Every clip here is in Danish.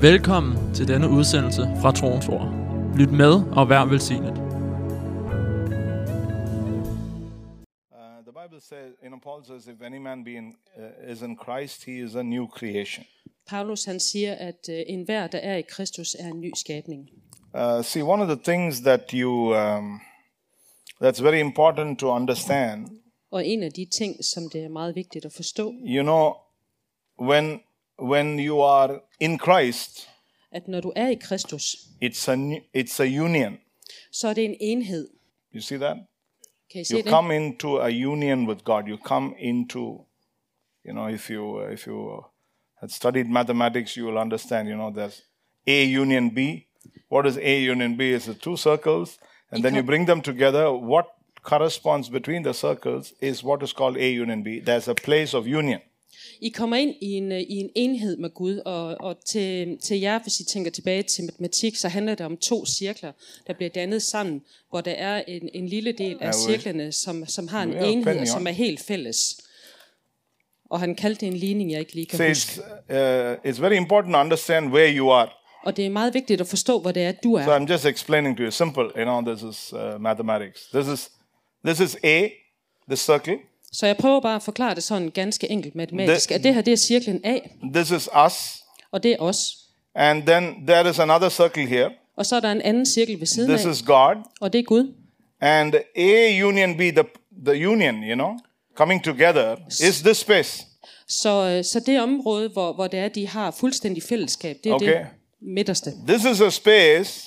Velkommen til denne udsendelse fra Troens Ord. Lyt med og vær velsignet. Uh, the Bible says, you know, Paul says, if any man be in, uh, is in Christ, he is a new creation. Paulus han siger, at øh, enhver, der er i Kristus, er en ny skabning. Uh, see, one of the things that you um, that's very important to understand, Og en af de ting, som det er meget vigtigt at forstå, you know, when when you are in Christ, at når du er i Kristus, it's a it's a union. så er det en enhed. You see that? Kan I se You det? come into a union with God. You come into, you know, if you if you had studied mathematics, you will understand. You know, there's A union B. What is A union B? Is the two circles, and then you bring them together. What corresponds between the circles is what is called A union B. There's a place of union. I kommer ind i en, øh, i en enhed med Gud, og, og til, til jer, hvis I tænker tilbage til matematik, så handler det om to cirkler, der bliver dannet sammen, hvor der er en, en lille del af cirklerne, som, som har en enhed, og som er helt fælles. Og han kaldte det en ligning, jeg ikke lige kan So huske. it's uh, it's very important to understand where you are. Og det er meget vigtigt at forstå, hvor det er, du So er. I'm just explaining to you. Simple. You know, this is uh, mathematics. This is this is A, this circle. Så jeg prøver bare at forklare det sådan ganske enkelt matematisk, at det her det er cirklen A, This is us. og det er os. And then there is another circle here. Og så er der en anden cirkel ved siden This af, is God. og det er Gud. And A union B, the, the union, you know, coming together, is this space. Så, øh, så det område, hvor, hvor det er, de har fuldstændig fællesskab, det er Okay. det midterste. This is a space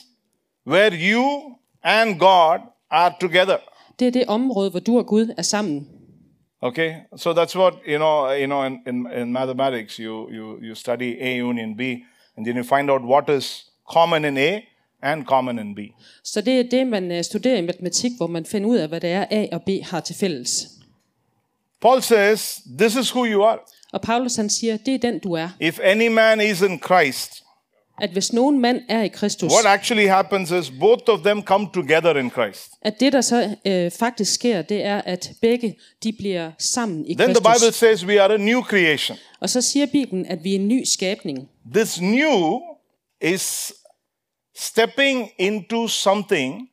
where you and God are together. Det er det område, hvor du og Gud er sammen. Okay, so that's what you know. You know, in, in, in mathematics, you, you you study A union B, and then you find out what is common in A and common in B. Så det er det, man øh, studerer i matematik, hvor man finder ud af, hvad det er, A og B har til fælles. Paul says, "This is who you are. Og Paulus han siger, det er den, du er. If any man is in Christ, At hvis nogen mand er i Kristus, what actually happens is both of them come together in Christ." at det, der så øh, faktisk sker, det er, at begge de bliver sammen i Then the Bible Kristus. says we are a new creation. Og så siger Bibelen, at vi er en ny skabning. This new is stepping into something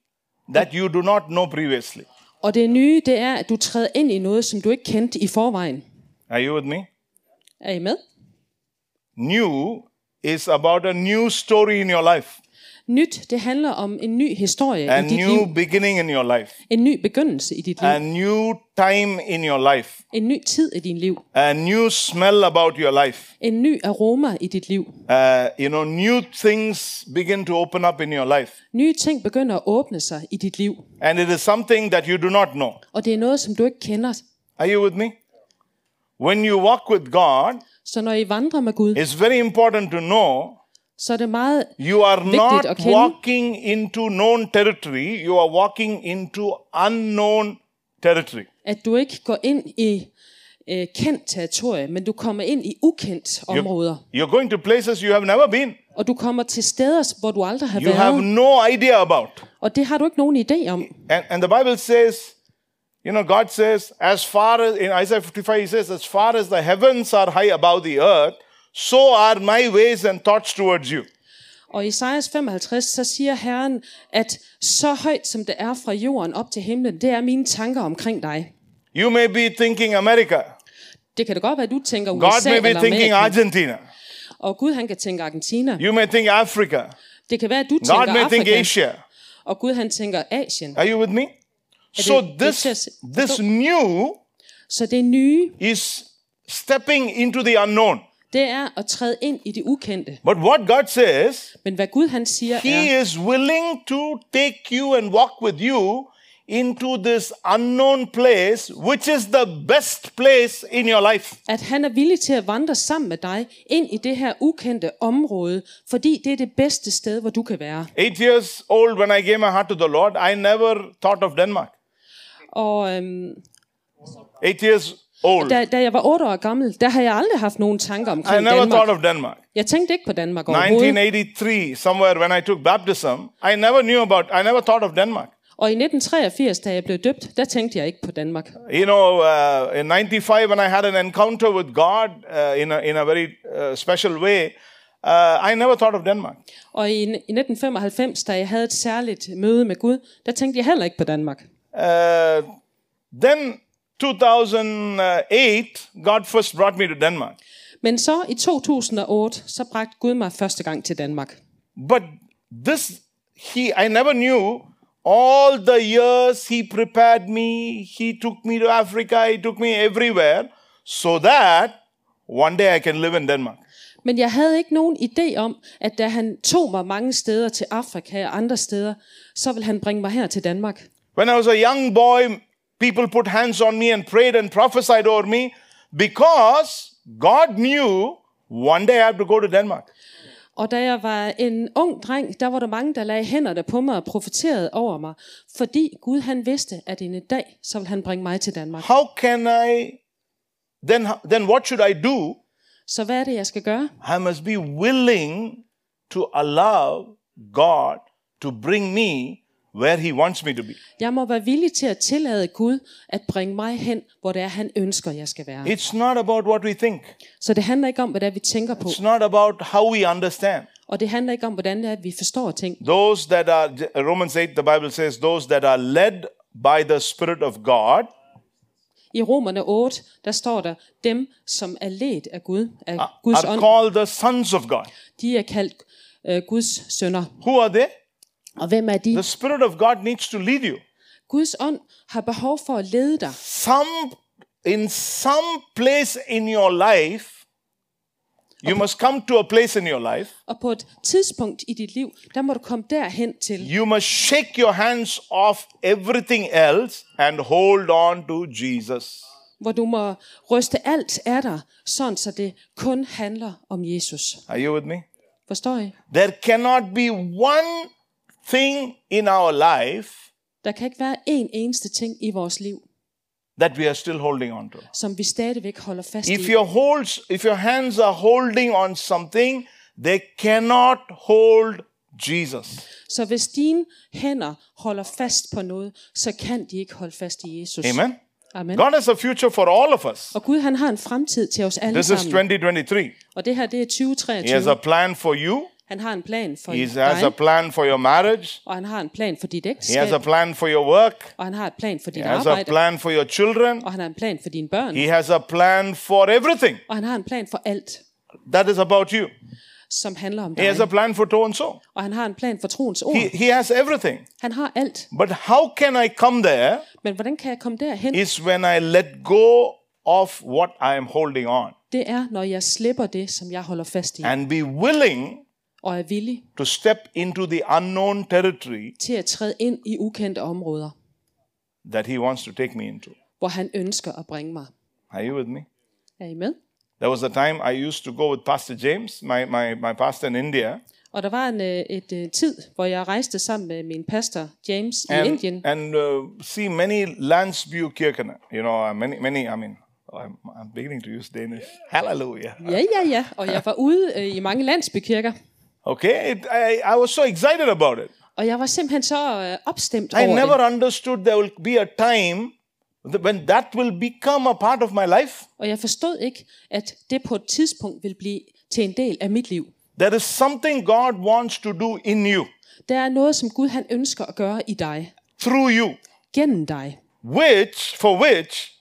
that you do not know previously. Og det nye, det er, at du træder ind i noget, som du ikke kendte i forvejen. Are you with me? Er I med? New is about a new story in your life, Nyt, det handler om en ny historie a i dit new liv. beginning in your life, En ny begyndelse i dit liv. a new time in your life, En ny tid i din liv. a new smell about your life. En ny aroma i dit liv. Uh, you know, new things begin to open up in your life, Nye ting begynder at åbne sig i dit liv. and it is something that you do not know. Og det er noget, som du ikke kender. Are you with me? When you walk with God, Så når I vandrer med Gud, it's very important to know så er det meget You are Vigtigt not at kende. walking into known territory, you are walking into unknown territory. at du ikke går ind i øh, kendt territorie, men du kommer ind i ukendt områder. You're going to places you have never been, Og du kommer til steder, hvor du aldrig har you have været. no idea about. Og det har du ikke nogen idé om. And, and the Bible says, you know, God says, as far as, in Isaiah 55, he says, as far as the heavens are high above the earth, so are my ways and thoughts towards you. Og i Isaias 55, så siger Herren, at så højt som det er fra jorden op til himlen, det er mine tanker omkring dig. You may be thinking America, Det kan da godt være, at du tænker God USA may be eller thinking Amerika. Argentina, Og Gud han kan tænke Argentina. you may think Africa, Det kan være, at du God tænker may think Afrika. Asia. Og Gud han tænker Asien. Are you with me? So this, this new Så det nye, is stepping into the unknown. det er at træde ind i det ukendte. But what God says, Men hvad Gud han siger er, He is willing to take you and walk with you into this unknown place, which is the best place in your life. at han er villig til at vandre sammen med dig ind i det her ukendte område, fordi det er det bedste sted, hvor du kan være. Eight years old, when I gave my heart to the Lord, I never thought of Denmark. Og øhm, Eight years old, da, da jeg var 8 år gammel, der har jeg aldrig haft nogen tanker I omkring never thought Danmark. of Denmark. Jeg tænkte ikke på Danmark overhovedet. 1983, somewhere when I took baptism, I never knew about, I never thought of Denmark. Og i 1983, da jeg blev døbt, der tænkte jeg ikke på Danmark. You know, uh, in 95, when I had an encounter with God uh, in, a, in a very uh, special way, uh, I never thought of Denmark. Og i, i 1995, da jeg havde et særligt møde med Gud, der tænkte jeg heller ikke på Danmark. Uh, then 2008, God first brought me to Denmark. Men så i 2008, så bragte Gud mig første gang til Danmark. But this, he, I never knew all the years he prepared me, he took me to Africa, he took me everywhere, so that one day I can live in Denmark. Men jeg havde ikke nogen idé om, at da han tog mig mange steder til Afrika og andre steder, så vil han bringe mig her til Danmark. When I was a young boy, people put hands on me and prayed and prophesied over me because God knew one day I have to go to Denmark. Og da jeg var en ung dreng, der var der mange, der lagde hænderne på mig og profeterede over mig, fordi Gud han vidste, at en dag, så vil han bringe mig til Danmark. How can I, then, then what should I do? Så hvad er det, jeg skal gøre? I must be willing to allow God to bring me where He wants me to be. Jeg må være villig til at tillade Gud at bringe mig hen, hvor det er, han ønsker, jeg skal være. It's not about what we think, Så det handler ikke om, hvad det er, vi tænker på. it's not about how we understand. Og det handler ikke om, hvordan det er, at vi forstår ting. Those that are, Romans 8, the Bible says, those that are led by the Spirit of God I Romerne 8, der står der, dem som er ledt af Gud, af Guds are ånd, called the sons of God. de er kaldt øh, Guds sønner. Who are they? Og hvem er de? The Spirit of God needs to lead you. Guds ånd har behov for at lede dig. Some, in some place in your life, you must come to a place in your life. Og på et tidspunkt i dit liv, der må du komme derhen til, You must shake your hands off everything else and hold on to Jesus. hvor du må ryste alt af dig, sådan så det kun handler om Jesus. Are you with me? Forstår I? There cannot be one thing in our life Der kan ikke være én eneste ting i vores liv, that we are still holding on to. som vi stadigvæk holder fast If i. your holds, if your hands are holding on something, they cannot hold Jesus. Så hvis dine hænder holder fast på noget, så kan de ikke holde fast i Jesus. Amen. Amen. God has a future for all of us. Og Gud han har en fremtid til os alle This is sammen. 2023. Og det her det er He has a 2023. plan for you. Han har en plan for He has a dig, plan for your marriage. og han har en plan for dit He has ægteskab, a plan for your work. og han har et plan for dit He has a arbejde, plan for your children. og han har en plan for dine børn, He has a plan for everything. og han har en plan for alt, That is about you. som handler om He has a dig. plan for so and so. Og han har en plan for troens ord. He, he has everything. Han har alt. But how can I come there Men hvordan kan jeg komme derhen? is when I let go of what I am holding on Det er, når jeg slipper det, som jeg holder fast i, and be willing og er villig to step into the unknown territory til at træde ind i ukendte områder, that He wants to take me into. hvor han ønsker at bringe mig. Are you with me? Er I med? There was a time I used to go with Pastor James, my, my, my pastor in India, Og der var en øh, et, øh, tid, hvor jeg rejste sammen med min pastor James i and, Indien, and uh, see many Landsbykirken. You know, uh, many, many, I mean, I'm, I'm beginning to use Danish. Hallelujah. Ja, ja, ja. Og jeg var ude øh, i mange landsbykirker. Okay, it, I, I was so excited about it. Og jeg var simpelthen så øh, opstemt I over never det. understood there will be a time when that will become a part of my life. Og jeg forstod ikke, at det på et tidspunkt ville blive til en del af mit liv. There is something God wants to do in you, Der er noget, som Gud han ønsker at gøre i dig. through you, Gennem dig. which, for which,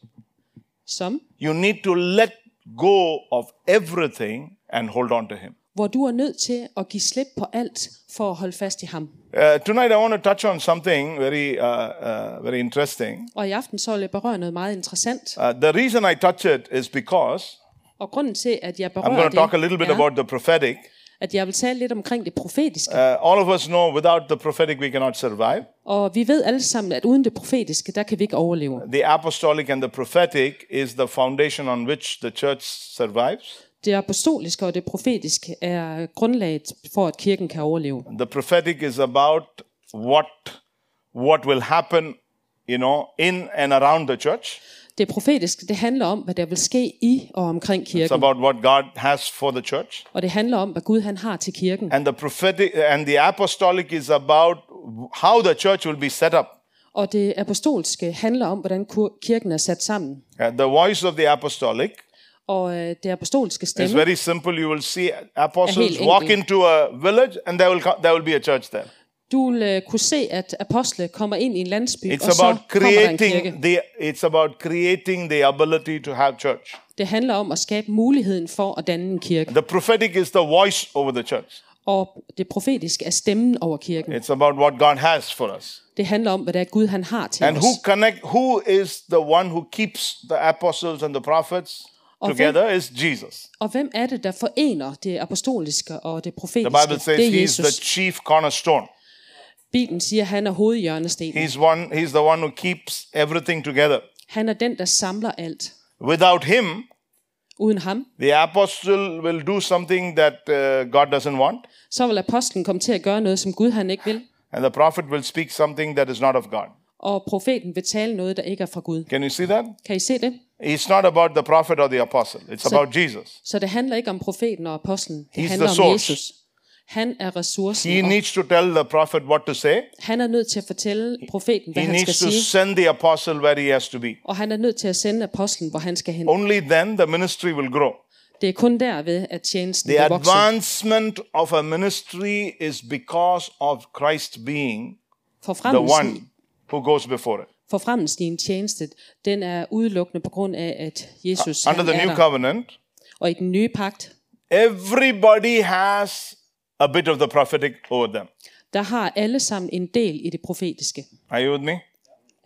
Som, you need to let go of everything and hold on to Him. Hvor du er nødt til at give slip på alt for at holde fast i ham. Uh, tonight, I want to touch on something very, uh, uh, very interesting. Og i aften så vil jeg berøre noget meget interessant. Uh, the reason I touch it is because Og grunden til, at jeg I'm berører going to talk a little bit er, about the prophetic. at jeg vil tale lidt omkring det profetiske. Uh, all of us know without the prophetic we cannot survive. Og vi ved alle sammen, at uden det profetiske, der kan vi ikke overleve. The apostolic and the prophetic is the foundation on which the church survives. Det apostoliske og det profetiske er grundlaget for, at kirken kan overleve. The prophetic is about what what will happen, you know, in and around the church. Det profetiske, det handler om, hvad der vil ske i og omkring It's kirken. about what God has for the church. Og det handler om, hvad Gud han har til kirken. And the prophetic and the apostolic is about how the church will be set up. Og det apostolske handler om, hvordan kirken er sat sammen. Uh, the voice of the apostolic Og øh, det apostoliske It's stemme, very simple. You will see apostles walk into a village and there will, co- there will be a church there. du vil øh, kunne se, at apostle kommer ind i en landsby, It's og så about kirke. creating the, it's about creating the ability to have church. Det handler om at skabe muligheden for at danne en kirke. The prophetic is the voice over the church. Og det profetiske er stemmen over kirken. It's about what God has for us. Det handler om, hvad det er Gud han har til And os. who connect who is the one who keeps the apostles and the prophets Og hvem- together is Jesus. Og hvem er det, der forener det apostoliske og det The profetiske? Bible says Det er he's the Jesus. chief cornerstone. Bibelen siger, at han er hovedhjørnestenen. He's one he's the one who keeps everything together. Han er den, der samler alt. Without him, Uden ham, the apostle will do something that uh, God doesn't want så vil apostlen komme til at gøre noget, som Gud han ikke vil. and the prophet will speak something that is not of God. Og profeten vil tale noget, der ikke er fra Gud. Can you see that? Kan I se det? It's not about the prophet or the apostle. It's about Jesus. Så det handler ikke om profeten og apostlen. Det He's handler the om. Jesus. Han er ressourcen. He needs to tell the prophet what to say. han er nødt til at fortælle profeten, hvad He han skal needs to sige. send the apostle where he has to be. Og han er nødt til at sende apostlen, hvor han skal hen. Only then the ministry will grow. Det er kun derved, at tjenesten The vil vokse. advancement of a ministry is because of Christ being the one who goes before it. forfremmelsen i en tjeneste, den er udelukkende på grund af, at Jesus Under the new covenant, Og i den nye pagt, everybody has a bit of the prophetic over them. der har alle sammen en del i det profetiske. Are you with me?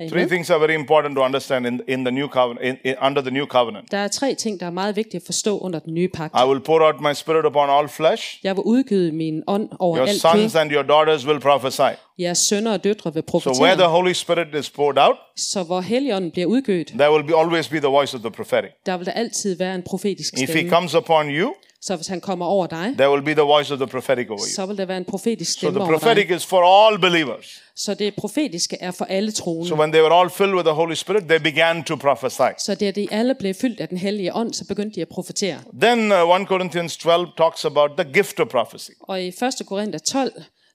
Three things are very important to understand in, in the new covenant, in, in, under the new covenant. Der er tre ting, der er meget vigtige at forstå under den nye pagt. I will pour out my spirit upon all flesh. Jeg vil udgyde min ånd over Your alt sons kød. and your daughters will prophesy. Jeres sønner og døtre vil So where the profetere. Holy Spirit is poured out, Så hvor Helligånden bliver udgødt, there will be always be the voice of the prophetic. der vil der altid være en profetisk If he stemme. comes upon you, Så hvis han kommer over dig, there will be the voice of the prophetic over you. så vil der være en profetisk So stemme the over prophetic dig. is for all believers. Så det profetiske er for alle troende. So when they were all filled with the Holy Spirit, they began to prophesy. Så er de alle blev fyldt af den hellige ånd, så begyndte de at profetere. Then uh, 1 Corinthians 12 talks about the gift of prophecy, Og i 1. Korinther 12,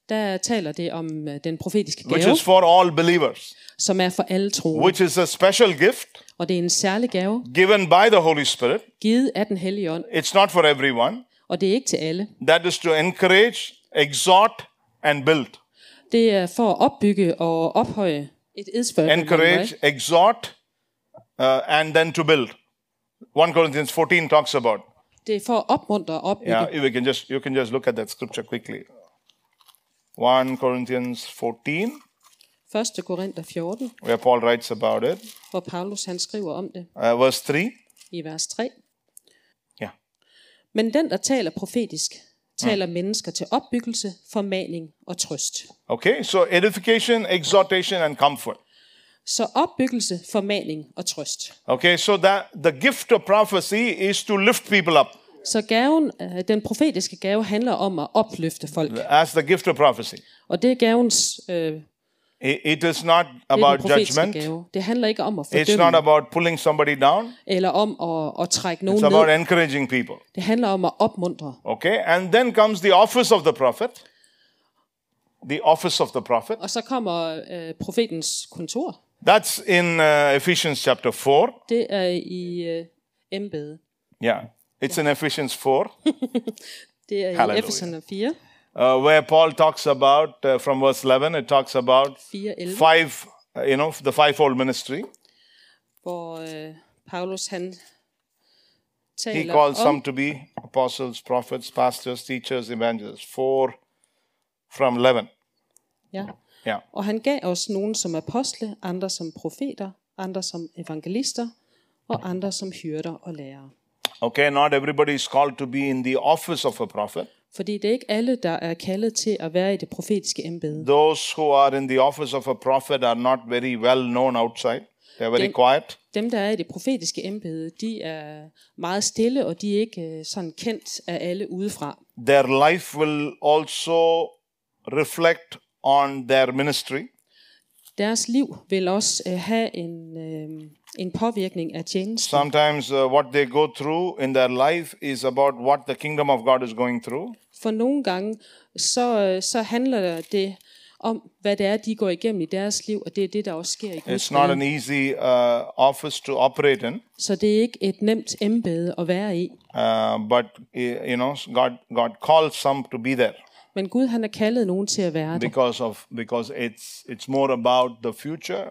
der taler det om øh, den profetiske which gave, is for all believers, som er for alle troende. which is a special gift Og det er en særlig gave, given by the Holy Spirit. givet af den hellige ånd. It's not for everyone. Og det er ikke til alle. That is to encourage, exhort, and build. Det er for at opbygge og ophøje et edsført. Encourage, exhort, uh, and then to build. 1 Corinthians 14 talks about. Det er for at opmuntre og opbygge. Yeah, you can just you can just look at that scripture quickly. 1 Corinthians 14, 1. Korinther 14, where Paul writes about it. hvor Paulus han skriver om det Uh, verse 3. i vers 3. Yeah. Men den, der taler profetisk, taler mennesker til opbyggelse, formaning og trøst. Okay, so edification, exhortation, and comfort. Så opbyggelse, formaning og trøst. Okay, so that the gift of prophecy is to lift people up. Så gaven, øh, den profetiske gave handler om at opløfte folk. As the gift of prophecy. Og det er gavens, øh, It is not about judgment. gave. Det handler ikke om at It's not fordømme, about pulling somebody down. eller om at, at trække It's nogen about ned. encouraging people. Det handler om at opmuntre. Okay, and then comes the office of the prophet. The office of the prophet. Og så kommer øh, profetens kontor. That's in uh, Ephesians chapter 4. Det er i øh, embede. Yeah, it's in Ephesians 4, Det er i. Efeserne 4, uh, where Paul talks about, uh, from verse 11, it talks about 4, 11, five, uh, you know, the fivefold ministry. hvor øh, Paulus han He taler calls om, some to be apostles, prophets, pastors, teachers, evangelists. Four from 11. ja, Yeah. og han gav os nogen som apostle, andre som profeter, andre som evangelister, og andre som hyrder og lærere. Okay, not everybody is called to be in the office of a prophet. Fordi det er ikke alle, der er kaldet til at være i det profetiske embede. Those who are in the office of a prophet are not very well known outside. They're very Then- quiet. Dem, der er i det profetiske embede, de er meget stille, og de er ikke øh, sådan kendt af alle udefra. Their life will also reflect on their ministry. Deres liv vil også øh, have en, øh, en påvirkning af tjenesten. Sometimes uh, what they go through in their life is about what the kingdom of God is going through. For nogle gange, så, øh, så handler det om, hvad det er, de går igennem i deres liv, og det er det, der også sker i Guds It's not an easy uh, office to operate in, Så det er ikke et nemt embede at være i. uh, but you know, God God calls some to be there Men Gud han har kaldet nogen til at være der, because of because it's it's more about the future.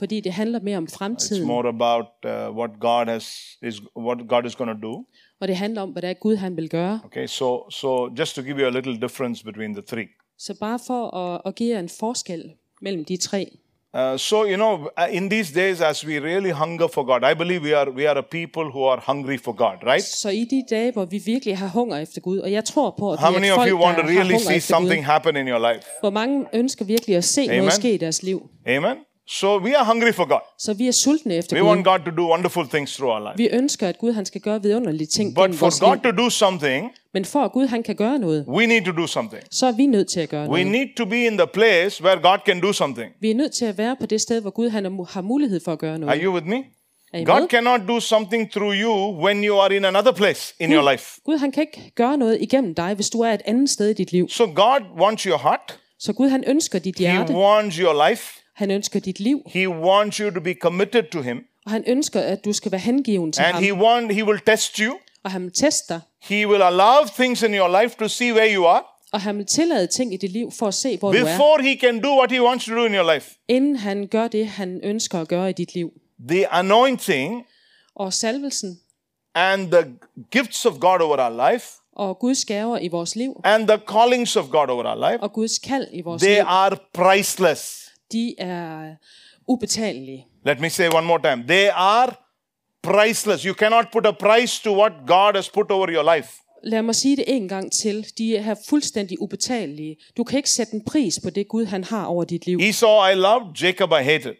Fordi det handler mere om It's fremtiden, more about uh, what God has is what God is going to do. og det handler om, hvad det er, Gud han vil gøre. Okay, so so just to give you a little difference between the three. Så bare for at, at give jer en forskel mellem de tre. Uh, so you know, uh, in these days, as we really hunger for God, I believe we are we are a people who are hungry for God, right? Så i de dage, hvor vi virkelig har hunger efter Gud, og jeg tror på, at How vi er many et of folk, you want to really see Gud. something happen in your life? Hvor mange ønsker virkelig at se Amen. noget ske i deres liv. Amen. So we are hungry for God. Så vi er sultne efter We Gud. want God to do wonderful things through our life. Vi ønsker, at Gud han skal gøre vidunderlige ting But for God liv. to do something, Men for at Gud han kan gøre noget, we need to do something. så er vi nødt til at gøre We noget. need to be in the place where God can do something. Vi er nødt til at være på det sted, hvor Gud han har mulighed for at gøre Are noget. you with me? God med? cannot do something through you when you are in another place in your life. Gud han kan ikke gøre noget igennem dig, hvis du er et andet sted i dit liv. So God wants your heart. Så Gud han ønsker dit He hjerte, wants your life. Han ønsker dit liv, He wants you to be committed to Him. og han ønsker, at du skal være hengiven til And ham. He want He will test you. Og han vil teste dig, He will allow things in your life to see where you are og han vil tillade ting i dit liv for at se, hvor du er, before He can do what He wants to do in your life. inden han gør det, han ønsker at gøre i dit liv. The anointing Og salvelsen and the gifts of God over our life og Guds gaver i vores liv, and the callings of God over our life, og Guds kald i vores they liv, are priceless. De er ubetalelige. Let me say one more time. They are priceless. You cannot put a price to what God has put over your life. Lad mig sige det en gang til. De er fuldstændig ubetalelige. Du kan ikke sætte en pris på det Gud, han har over dit liv. Esau I loved, Jacob I hated.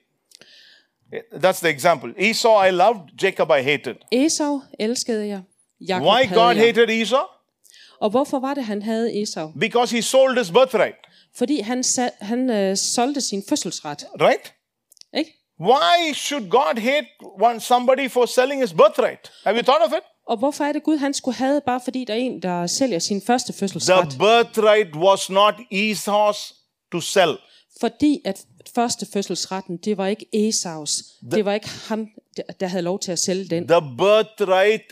That's the example. Esau I loved, Jacob I hated. Esau elskede jeg. Jakob Why God jeg. hated Esau? Og hvorfor var det, han havde Esau? Because he sold his birthright, Fordi han, sa- han øh, solgte sin fødselsret. right? Ikke? Why should God hate one, somebody for selling his birthright? Have you thought of it? Og hvorfor er det Gud, han skulle have, bare fordi der er en, der sælger sin første The fødselsret? birthright was not Esau's to sell. Fordi at første fødselsretten, det var ikke Esaus. Det var ikke ham, der havde lov til at sælge den. The birthright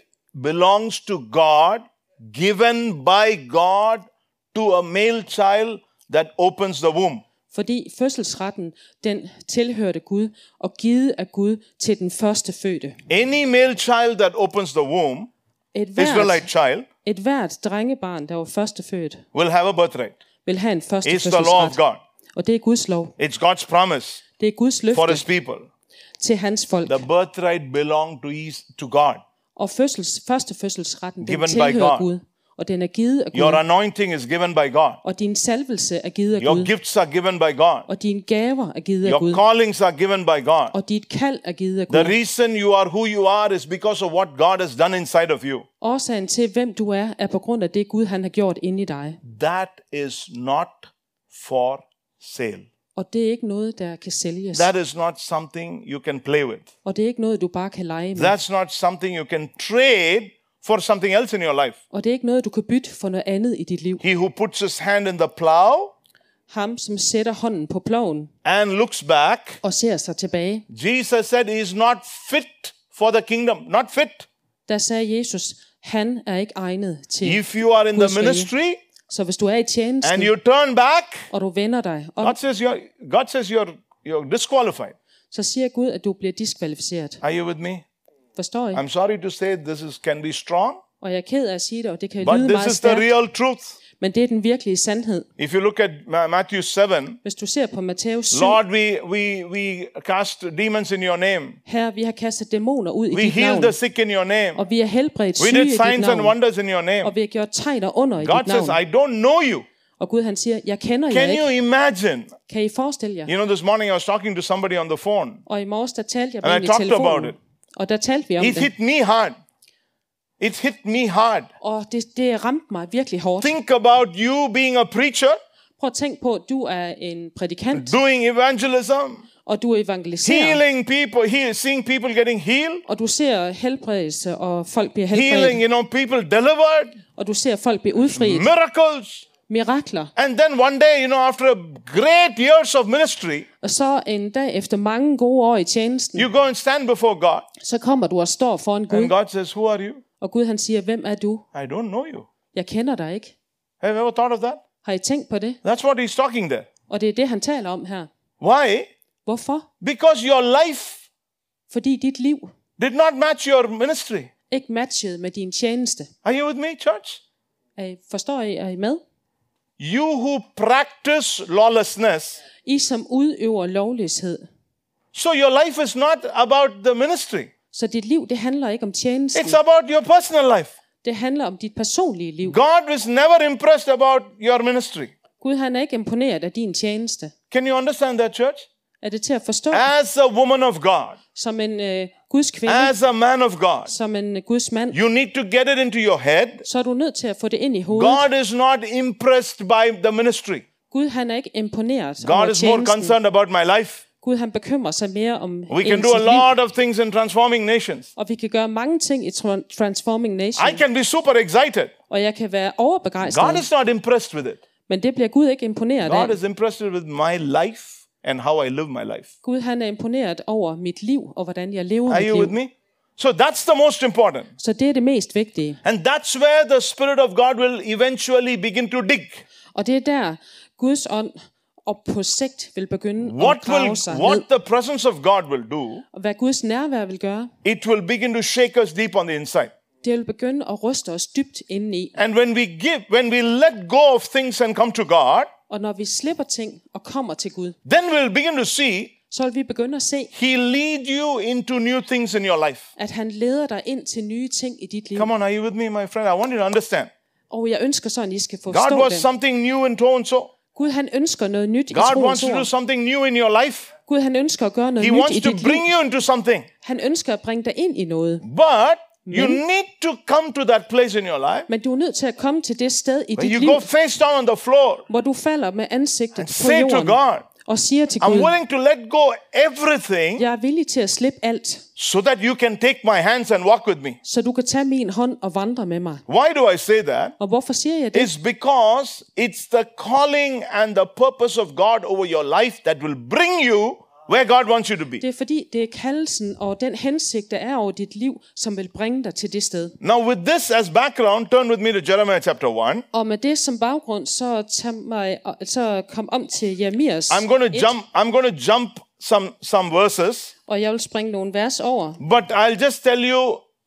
belongs to God, given by God to a male child that opens the womb. Fordi fødselsretten, den tilhørte Gud og givet af Gud til den første fødte. Any male child that opens the womb, Et hvert, Israelite child, et hvert drengebarn, der var første født, will have a birthright. vil have en første It's the law of. God. Og det er Guds lov. It's God's promise Det er Guds løfte for his people. til hans folk. The birthright belongs to, to God. Og fødsels, første fødselsretten, den Given by tilhører God. Gud. Og den er givet af Your Gud. anointing is given by God. Og din salvelse er givet af Your Gud. gifts are given by God. Og dine gaver er givet af Your Gud. callings are given by God. Og dit kald er givet af The Gud. reason you are who you are is because of what God has done inside of you. Årsagen til, hvem du er, er på grund af det Gud, han har gjort inde i dig. That is not for sale. Og det er ikke noget, der kan sælges. That is not something you can play with. Og det er ikke noget, du bare kan lege med. That's not something you can trade for something else in your life. Og det er ikke noget, du kan bytte for noget andet i dit liv. He who puts his hand in the plow Ham, som sætter hånden på ploven and looks back, og ser sig tilbage, Jesus said he is not fit for the kingdom. Not fit. der sagde Jesus, han er ikke egnet til. If you are in the rige. ministry Så hvis du er i tjenesten, and you turn back, og du vender dig om, God says you're, God says you're, you're disqualified. så siger Gud, at du bliver diskvalificeret. Are you with me? Forstår I? I'm sorry to say this is, can be strong, Og jeg er ked af at sige det, og det kan but lyde this meget is the real truth. men det er den virkelige sandhed. If you look at Ma- Matthew 7, Hvis du ser på Matthæus 7, Lord, we, we, we cast demons in your name. her vi har kastet dæmoner ud i We dit navn, the sick in your name. og vi har helbredt We syge i did dit signs and navn, wonders in your name. og vi har gjort tegn og under i God dit says, navn. I don't know you. Og Gud han siger, jeg kender jer Can you ikke. imagine? Kan I forestille jer? You know, this morning I was talking to somebody on the phone. Og i morges, der talte jeg med en i talked about it. Og der talte vi om It det. hit me hard. It hit me hard. Og det, det ramte mig virkelig hårdt. Think about you being a preacher, Prøv at tænke på, at du er en prædikant, doing evangelism, og du evangeliserer, healing people, he, seeing people getting healed, og du ser helbredelse, og folk bliver healing, helbredt, you know, people delivered, og du ser folk blive udfriet, miracles. Mirakler. And then one day, you know, after a great years of ministry, Og så en dag efter mange gode år i tjenesten, you go and stand before God. så kommer du og står foran And Gud, God says, Who are you? og Gud han siger, hvem er du? I don't know you. Jeg kender dig ikke. Have you ever thought of that? Har I tænkt på det? That's what he's talking there. Og det er det, han taler om her. Why? Hvorfor? Because your life Fordi dit liv did not match your ministry. ikke matchede med din tjeneste. Are you with me, church? Er I, forstår I? Er I med? You who practice lawlessness. I som udøver lovløshed. So your life is not about the ministry, Så dit liv, det handler ikke om tjenesten. it's about your personal life. Det handler om dit personlige liv. God is never impressed about your ministry. Gud han er ikke imponeret af din tjeneste. Can you understand that, church? Er det til at forstå? As a woman of God, Som en øh, Guds kvinde, as a man of God, som en øh, Guds mand, you need to get it into your head. så er du nødt til at få det ind i hovedet. God is not impressed by the ministry. Gud han er ikke imponeret God over is more concerned about my life. Gud han bekymrer sig mere om We can do a lot of things in transforming nations. Og vi kan gøre mange ting i Tran- Transforming Nation. I can be super excited. Og jeg kan være overbegejstret. God is not impressed with it. Men det bliver Gud ikke imponeret God af. is impressed with my life and how I live my life. Gud han er imponeret over mit liv og hvordan jeg lever Are mit you liv. with me? So that's the most important. Så det er det mest vigtige. And that's where the Spirit of God will eventually begin to dig. Og det er der Guds ånd og på sigt vil begynde What at grave will sig what ned. the presence of God will do, Og hvad Guds nærvær vil gøre, it will begin to shake us deep on the inside. det vil begynde at ryste os dybt indeni. And when we give, when we let go of things and come to God, Og når vi slipper ting og kommer til Gud, then we'll begin to see så vil vi begynde at se, He lead you into new things in your life. at han leder dig ind til nye ting i dit liv. Come on, are you with me, my friend? I want you to understand. Og jeg ønsker sådan, I skal God forstå wants det. something new in so and so. Gud han ønsker noget nyt i God wants troens to do something new in your life. Gud han ønsker at gøre noget He nyt i wants to dit liv. bring you into something. Han ønsker at bringe dig ind i noget. But you need to come to that place in your life Men du er nødt til at komme til det sted i dit you liv, go face down on the floor hvor du falder med ansigtet på say to jorden God, og siger til I'm willing to let go everything jeg er villig til at slippe alt, so that you can take my hands and walk with me. så du kan tage min hånd og vandre med mig. Why do I say that? Og hvorfor siger jeg det? It's because it's the calling and the purpose of God over your life that will bring you where God wants you to be. Det er fordi, det er kaldelsen og den hensigt, der er over dit liv, som vil bringe dig til det sted. Now, with this as background, turn with me to Jeremiah chapter 1. Og med det som baggrund, så, tag mig, så kom om til Jeremias I'm going to 1, jump. I'm going to jump some some verses, og jeg vil springe nogle vers over. but I'll just tell you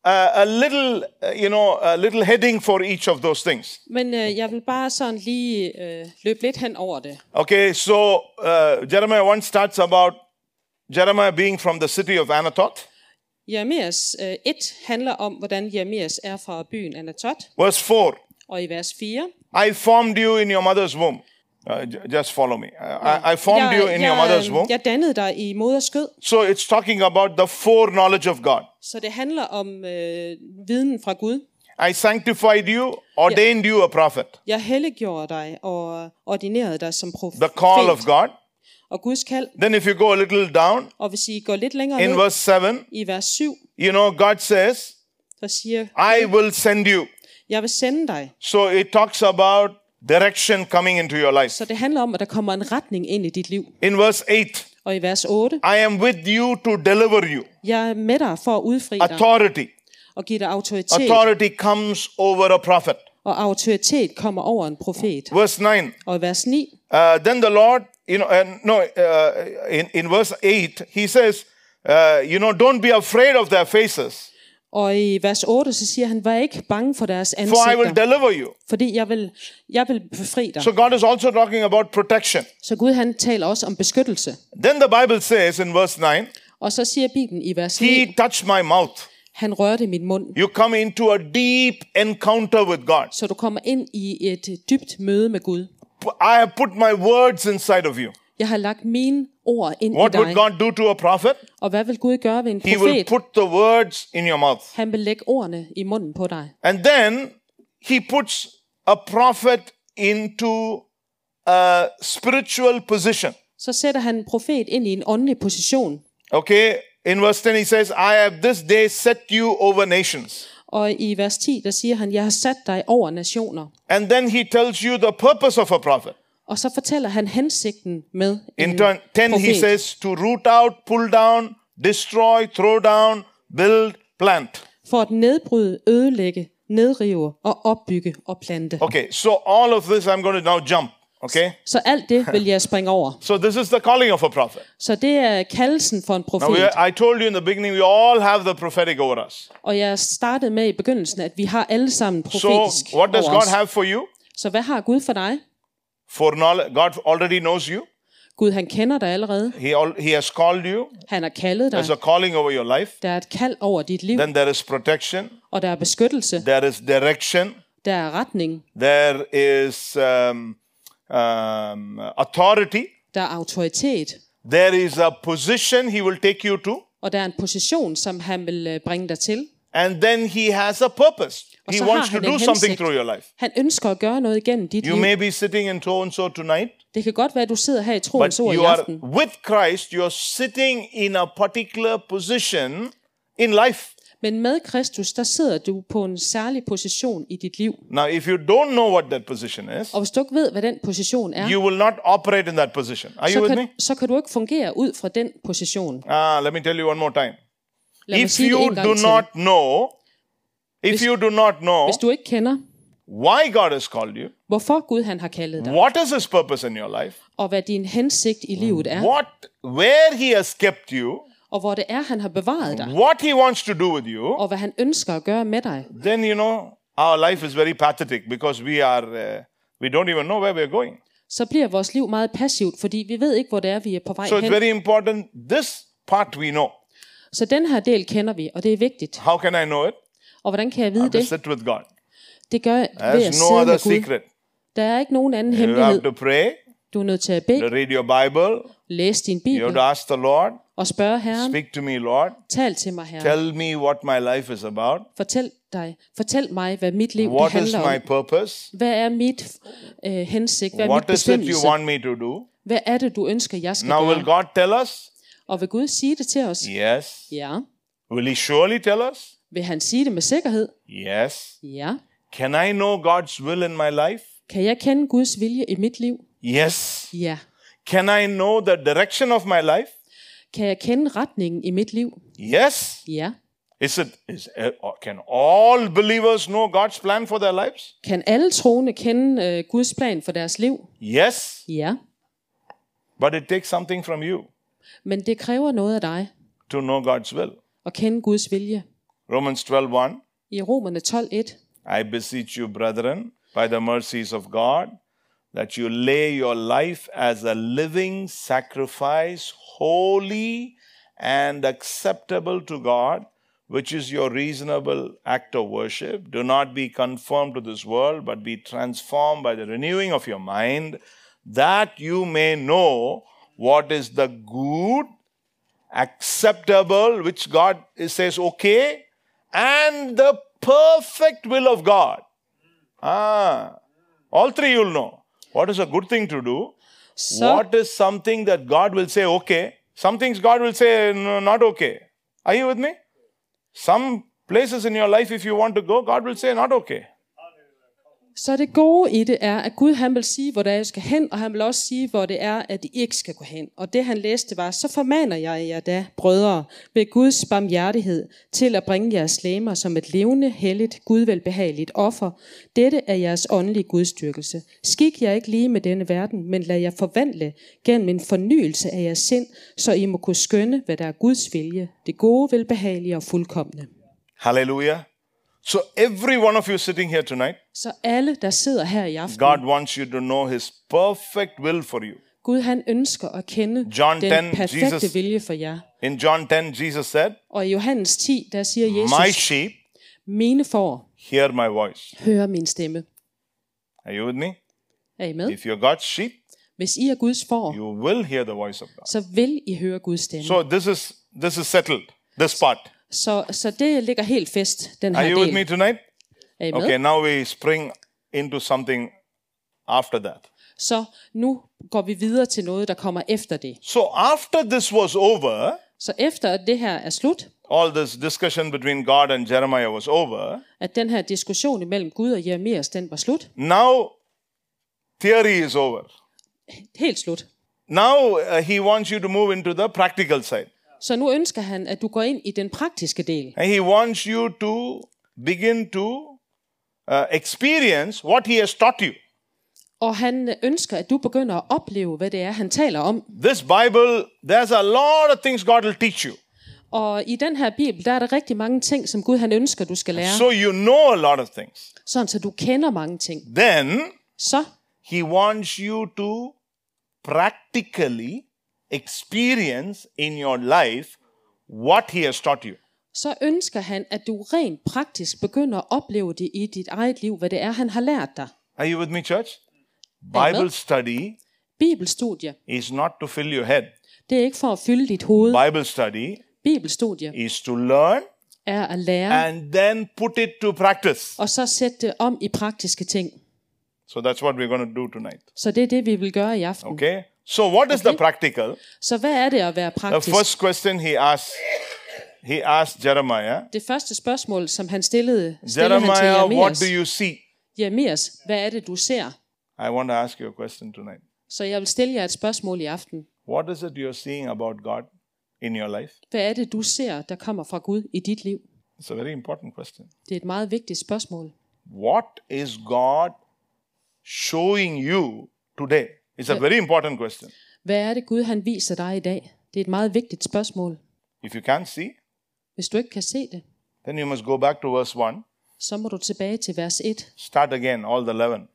uh, a little, uh, you know, a little heading for each of those things. Men øh, jeg vil bare sådan lige øh, løbe lidt hen over det. Okay, so uh, Jeremiah 1 starts about Jeremiah being from the city of Anathoth. Jeremias øh, 1 handler om, hvordan Jeremias er fra byen Anatot. Verse 4 Og i vers 4, I formed you in your mother's womb. Uh, just follow me. I, I formed you in your mother's womb. jeg dannede dig i moders skød. So it's talking about the foreknowledge of God. Så det handler om øh, viden fra Gud. I sanctified you, ordained you a prophet. Jeg helliggjorde dig og ordinerede dig som profet. The call of God. Og Guds kald. Then if you go a little down Og hvis I går lidt længere in ned verse 7, i vers 7, you know, God says, så siger I will send you. jeg vil sende dig. So it talks about direction coming into your life. Så det handler om, at der kommer en retning ind i dit liv. In verse 8, Og i vers 8, I am with you to deliver you. jeg er med dig for at udfri dig Authority. og give dig autoritet. Authority comes over a prophet. Og autoritet kommer over en profet. Verse 9. Og i vers 9, Uh, then the Lord, you know, uh, no, uh, in, in verse 8, he says, uh, you know, don't be afraid of their faces, og i vers 8, så siger han, vær ikke bange for deres for I will ansigter, deliver you. fordi jeg vil, jeg vil befri dig. So God is also talking about protection. Så Gud han taler også om beskyttelse. Then the Bible says in verse 9, Og så siger Bibelen i vers 9, He touched my mouth. han rørte min mund. You come into a deep encounter with God. Så du kommer ind i et dybt møde med Gud. I have put my words inside of you. Jeg har lagt mine ord ind What i would dig. God do to a prophet? Og hvad vil Gud gøre ved en He will profet? put the words in your mouth. Han vil lægge ordene i munden på dig. And then he puts a prophet into a spiritual position. Så sætter han en profet ind i en åndelig position. Okay, in verse 10 he says, I have this day set you over nations. Og i vers 10, der siger han, jeg har sat dig over nationer. And then he tells you the purpose of a prophet. Og så fortæller han hensigten med In en turn, 10, he profet. says to root out, pull down, destroy, throw down, build, plant. For at nedbryde, ødelægge, nedrive og opbygge og plante. Okay, so all of this I'm going to now jump. Okay? Så alt det vil jeg springe over. So this is the calling of a prophet. Så det er kaldelsen for en Now, profet. we, I told you in the beginning, we all have the prophetic over us. Og jeg startede med i begyndelsen, at vi har alle sammen So, profetisk what does over God os. have for you? Så hvad har Gud for dig? For knowledge, God already knows you. Gud, han kender dig allerede. He, all, he has called you. Han har kaldet dig. There's a calling over your life. Der er et kald over dit liv, Then there is protection. og der er beskyttelse. There is direction. Der er retning. There is um, um, authority. Der er autoritet. There is a position he will take you to. Og der er en position, som han vil øh, bringe dig til. And then he has a purpose. Og He wants to do en something hensigt. through your life. Han ønsker at gøre noget igennem dit You liv. may be sitting in so and so tonight, Det kan godt være, at du sidder her i but troens ord i you are aften. with Christ. You're sitting in a particular position in life. Men med Kristus, der sidder du på en særlig position i dit liv. Now, if you don't know what that position is, Og hvis du ikke ved, hvad den position er, you will not operate in that position. Are you så with me? kan, så kan du ikke fungere ud fra den position. Ah, let me tell you one more time. Lad If you do til. not know, if you do not know Hvis du ikke kender, why God has called you, hvorfor Gud han har kaldet dig, what is His purpose in your life, og hvad din hensigt i livet er, what, where He has kept you, og hvor det er, han har bevaret dig, what He wants to do with you, og hvad han ønsker at gøre med dig, then you know our life is very pathetic because we are uh, we don't even know where we are going. så bliver vores liv meget passivt, fordi vi ved ikke, hvor det er, vi er på vej So it's hen. very important. This part we know. Så den her del kender vi, og det er vigtigt. How can I know it? Og hvordan kan jeg vide have det? sit with God. Det gør jeg ved at There's no sidde other med Gud. secret. Der er ikke nogen anden You have hemmelighed. to pray, Du er nødt til at to bede, read your Bible. læse din You have bibel to ask the Lord, og spørge Herren, speak to me, Lord. tal til mig, Herren. Tell me what my life is about. Fortæl dig, fortæl mig, hvad mit liv What is handler om. my purpose? Hvad er mit øh, hensigt? Hvad er What mit is it you bestemmelse? want me to do? Hvad er det, du ønsker, jeg skal Now, will gøre? God tell us? Og vil Gud sige det til os? Yes. Ja. Will He surely tell us? Vil han sige det med sikkerhed? Yes. Ja. Can I know God's will in my life? Kan jeg kende Guds vilje i mit liv? Yes. Ja. Can I know the direction of my life? Kan jeg kende retningen i mit liv? Yes. Ja. Is it is uh, can all believers know God's plan for their lives? Kan alle troende kende øh, Guds plan for deres liv? Yes. Ja. But it takes something from you Men det kræver noget af dig to know God's will. at kende Guds vilje. Romans 12:1 I Romerne 12.1 I beseech you brethren by the mercies of God that you lay your life as a living sacrifice holy and acceptable to God which is your reasonable act of worship do not be conformed to this world but be transformed by the renewing of your mind that you may know what is the good acceptable, which God says okay, and the perfect will of God. Ah, all three you'll know. What is a good thing to do? Så, What is something that God will say okay? Some things God will say no, not okay. Are you with me? Some places in your life, if you want to go, God will say not okay. Så det gode i det er, at Gud han vil sige, hvor det er, jeg skal hen, og han vil også sige, hvor det er, at I ikke skal gå hen. Og det han læste var, så formaner jeg jer da, brødre, ved Guds barmhjertighed, til at bringe jeres læmer som et levende, helligt, gudvelbehageligt offer. Dette er jeres åndelige gudstyrkelse. Skik jer ikke lige med denne verden, men lad jer forvandle gennem en fornyelse af jeres sind, så I må kunne skønne, hvad der er Guds vilje, det gode, velbehagelige og fuldkommende. Halleluja. So, every one of you sitting here tonight, Så alle, der sidder her i aften, God wants you to know His perfect will for you. Gud han ønsker at kende John den 10, perfekte Jesus- vilje for jer. In John 10, Jesus said, Og i Johannes 10, der siger My Jesus, sheep mine får hear my voice. høre min stemme. Are you with me? Er I med? If you're God's sheep, Hvis I er Guds får, you will hear the voice of God. så vil I høre Guds stemme. So this is this is settled. This part. Så, så det ligger helt fest, den Are her you with me del. tonight? Er I med? Okay, now we spring into something after that. Så nu går vi videre til noget, der kommer efter det. So after this was over, Så efter at det her er slut, all this discussion between God and Jeremiah was over, at den her diskussion imellem Gud og Jeremias, den var slut. now theory is over. Helt slut. Now uh, he wants you to move into the practical side. Så nu ønsker han, at du går ind i den praktiske del. And he wants you to begin to uh, experience what he has taught you. Og han ønsker, at du begynder at opleve, hvad det er, han taler om. This Bible, there's a lot of things God will teach you. Og i den her bibel, der er der rigtig mange ting, som Gud han ønsker, du skal lære. So you know a lot of things. Sådan, så du kender mange ting. Then Så he wants you to practically experience in your life what he has taught you. så ønsker han, at du rent praktisk begynder at opleve det i dit eget liv, hvad det er, han har lært dig. Are you with me, church? Bible study Bibelstudie, is not to fill your head. det er ikke for at fylde dit hoved. Bible study Bibelstudie is to learn er at lære, and then put it to practice. og så sætte det om i praktiske ting. So that's what we're going to do tonight. Så det er det, vi vil gøre i aften. Okay? So what is the Okay. practical? Så hvad er det at være The praktisk? first question he asked he asked Jeremiah, Det første spørgsmål, som han stillede, stillede han til Jeremiah, what Jeremias. do you see? Jeremias, hvad er det, du ser? I want to ask you a question tonight. Så jeg vil stille jer et spørgsmål i aften. What is it you're seeing about God in your life? Hvad er det, du ser, der kommer fra Gud i dit liv? It's a very important question. Det er et meget vigtigt spørgsmål. What is God showing you today? It's a very important question. Hvad er det, Gud han viser dig i dag? Det er et meget vigtigt spørgsmål. If you can't see, Hvis du ikke kan se det, then you must go back to verse 1. så må du tilbage til vers 1 Start again, all the 11.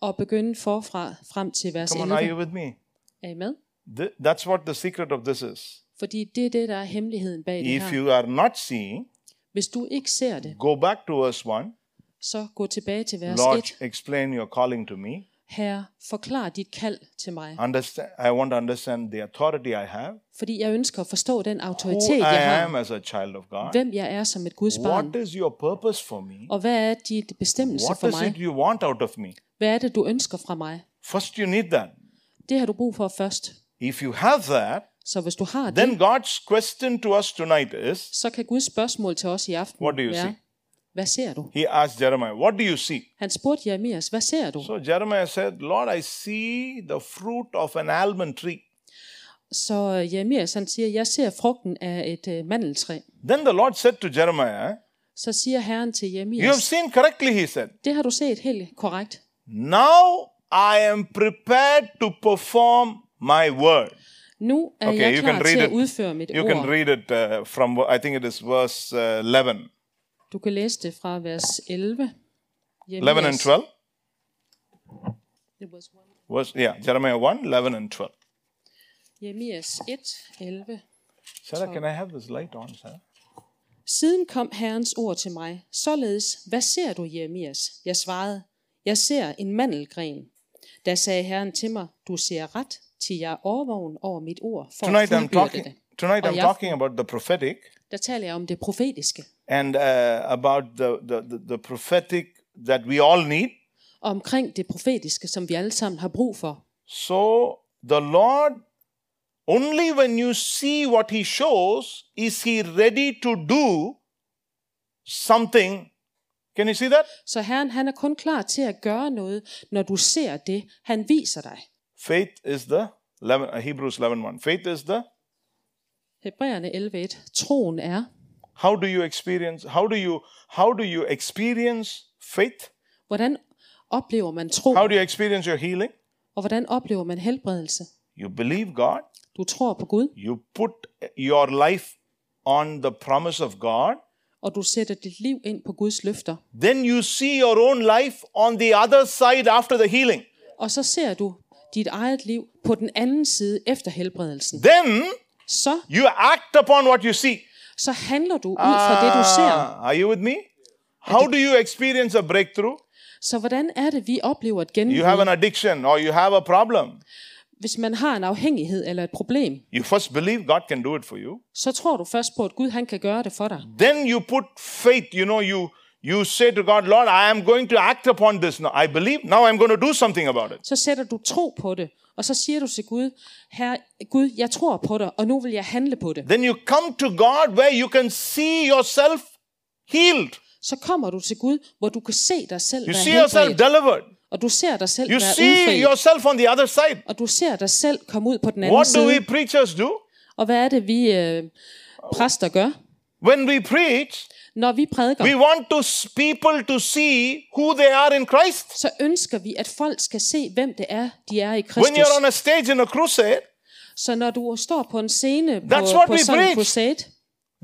og begynde forfra frem til vers Come on, are 11. you with me? Er I med? Th- that's what the secret of this is. Fordi det er det, der er hemmeligheden bag det If her. you are not seeing, Hvis du ikke ser det, go back to verse 1. så gå tilbage til vers Lord, 1. explain your calling to me. Herre, forklar dit kald til mig. Understand, I want to understand the authority I have, Fordi jeg ønsker at forstå den who autoritet, I jeg am har. as a child of God. Hvem jeg er som et Guds barn. What is your purpose for me? Og hvad er dit bestemmelse What for is it mig? you want out of me? Hvad er det, du ønsker fra mig? First, you need that. Det har du brug for først. If you have that, Så hvis du har then det, God's question to us tonight is så kan Guds spørgsmål til os i aften What do you see? Hvad ser du? He asked Jeremiah, What do you see? Han spurgte Jeremias, hvad ser du? So Jeremiah said, Lord, I see the fruit of an almond tree. Så øh, Jeremias han siger, jeg ser frugten af et øh, mandeltræ. Then the Lord said to Jeremiah, Så siger Herren til You have Jeremias, seen correctly, he said. det har du set helt korrekt. Now I am prepared to perform my word. Nu er Okay, jeg you klar can til at it. udføre mit You can ord. read it uh, from, I think it is verse uh, 11. Du kan læse det fra vers 11. 11 and Jeremias- 12. It was one. Yeah, Jeremiah 1, 11 and 12. Jeremias 1, 11. Sarah, can I have this light on, Sarah? Siden kom Herrens ord til mig. Således, hvad ser du, Jeremias? Jeg svarede, jeg ser en mandelgren. Da sagde Herren til mig, du ser ret, til jeg er overvågen over mit ord for Tonight at I'm fuldbyrde talking. det. Tonight I'm talking about the prophetic der taler jeg om det profetiske. and uh, about the, the, the, the prophetic that we all need. Og omkring det profetiske, som vi alle sammen har brug for. So the Lord, only when you see what He shows, is He ready to do something. Can you see that? Så Herren, han er kun klar til at gøre noget, når du ser det, han viser dig. Faith is the 11, uh, Hebrews 11:1. Faith is the Hebræerne 11.1. Troen er, how do you experience how do you how do you experience faith? hvordan oplever man tro, How do you experience your healing? og hvordan oplever man helbredelse? You believe God. Du tror på Gud, You put your life on the promise of God. og du sætter dit liv ind på Guds løfter. Then you see your own life on the other side after the healing. Og så ser du dit eget liv på den anden side efter helbredelsen. Then Så, you act upon what you see. så handler du ud fra det, du ser. Ah, are you with me? How do you experience a breakthrough? Så hvordan er det, vi oplever et You have gennembrud? an addiction or you have a problem. Hvis man har en afhængighed eller et problem, You first believe God can do it for you. så tror du først på, at Gud han kan gøre det for dig. Then you put faith, you know, you you say to God, Lord, I am going to act upon this now. I believe, now I'm going to do something about it. Så sætter du tro på det, og så siger du til Gud, Herre, Gud, jeg tror på dig, og nu vil jeg handle på det. Then you come to God where you can see yourself healed. Så kommer du til Gud, hvor du kan se dig selv You være see yourself delivered. og du ser dig selv You være see udfri, yourself on the other side. og du ser dig selv komme ud på den anden What do we side. preachers do? Og hvad er det, vi øh, præster gør? When we preach, Når vi prædiker, we want to people to see who they are in Christ. så ønsker vi, at folk skal se, hvem det er, de er i When Kristus. you're on a stage in a crusade, Så når du står på en scene på, That's what på we sådan en preach. crusade,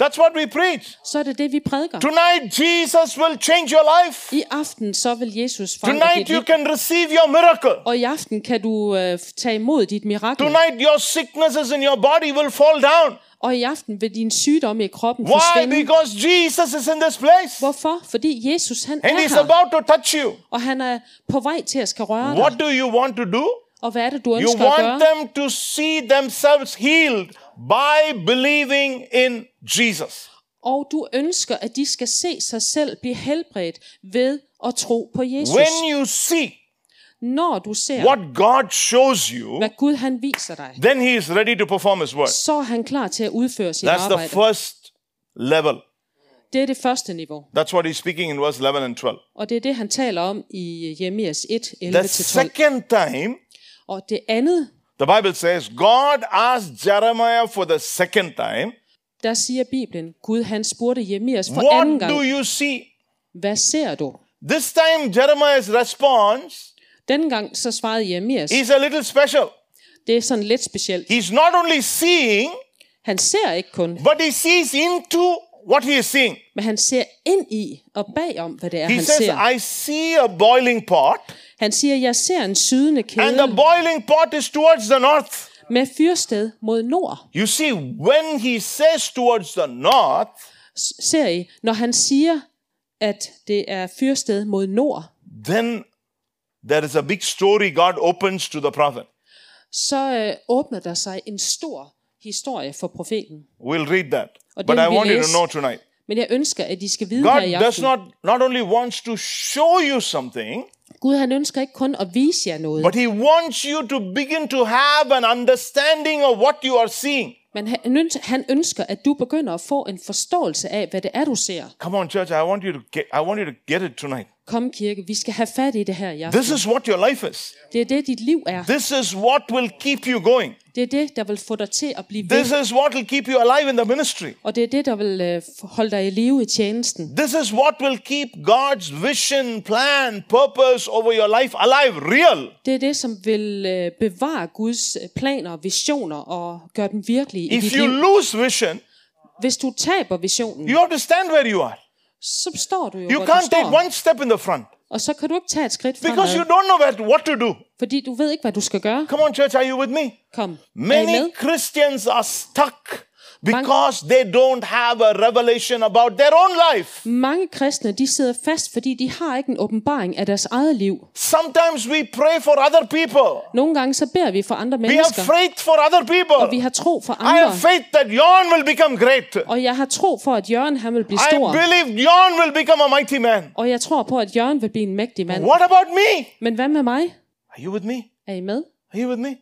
that's what we preach. så er det det, vi prædiker. Tonight, Jesus will change your life. I aften så vil Jesus forandre Tonight, dit you liv. can receive your miracle. Og i aften kan du øh, tage imod dit mirakel. Tonight, your sicknesses in your body will fall down. Og i aften vil din sygdom i kroppen Why? forsvinde. Because Jesus is in this place. Hvorfor? Fordi Jesus han And er he's her, about to touch you. og han er på vej til at skal røre What dig. do you want to do? Og hvad er det, du You ønsker at gøre? want them to see themselves healed by believing in Jesus. Og du ønsker, at de skal se sig selv blive helbredt ved at tro på Jesus. When you see Når du ser, what God shows you, hvad Gud han viser dig, then He is ready to perform His word. så er han klar til at udføre sit That's the arbejde. first level. Det er det første niveau. That's what He's speaking in verse 11 and 12. Og det er det, han taler om i Jeremias 1, The 11-12. second time, Og det andet, the Bible says, God asked Jeremiah for the second time, der siger Bibelen, Gud han spurgte Jeremias for anden What do gang, you see? hvad ser du? This time, Jeremiah's response Denne gang så svarede Jeremias, is a little special. det er sådan lidt specielt. He's not only seeing, Han ser ikke kun, but he sees into what he is seeing. men han ser ind i og bagom, hvad det er, He han says, ser. I see a boiling pot, Han siger, jeg ser en sydende and the kedel boiling pot is towards the north. med fyrsted mod nord. You see, when he says towards the north, S- Ser I, når han siger, at det er fyrsted mod nord, then there is a big story God opens to the prophet. så øh, åbner der sig en stor historie for profeten. We'll read that. Og But I want you to know tonight. Men jeg ønsker, at de skal vide her i God does aften. not, not only wants to show you something, Gud han ønsker ikke kun at vise jer noget, but he wants you to begin to have an understanding of what you are seeing. men han han ønsker, at du begynder at få en forståelse af, hvad det er, du ser. Come on, church, I want you to get, I want you to get it tonight. Kom kirke, vi skal have fat i det her i aften. This is what your life is. Det er det, dit liv er. This is what will keep you going. Det er det, der vil få dig til at blive ved. This is what will keep you alive in the ministry. Og det er det, der vil øh, holde dig i live i tjenesten. This is what will keep God's vision, plan, purpose over your life alive, real. Det er det, som vil øh, bevare Guds øh, planer visioner og gøre dem virkelige i dit If you liv. lose vision, Hvis du taber visionen, you have to stand where you are. Så står du jo, You hvor du can't take står. one step in the front Og så kan du ikke tage et skridt because you fremad, don't know what, what to do. fordi du ved ikke, hvad du skal gøre. Come on, church, are you with me? Kom, Many? Christians are stuck because they don't have a revelation about their own life. Mange kristne, de sidder fast, fordi de har ikke en åbenbaring af deres eget liv. Sometimes we pray for other people. Nogle gange så beder vi for andre We have mennesker, faith for other og vi people. har tro for I have andre. faith that John will become great. Og jeg har tro for, at Jørgen han vil blive I stor. believe John will become a mighty man. Og jeg tror på, at Jørgen vil blive en mægtig mand. What about me? Men hvad med mig? Are you with me? Er I med? Are you with me?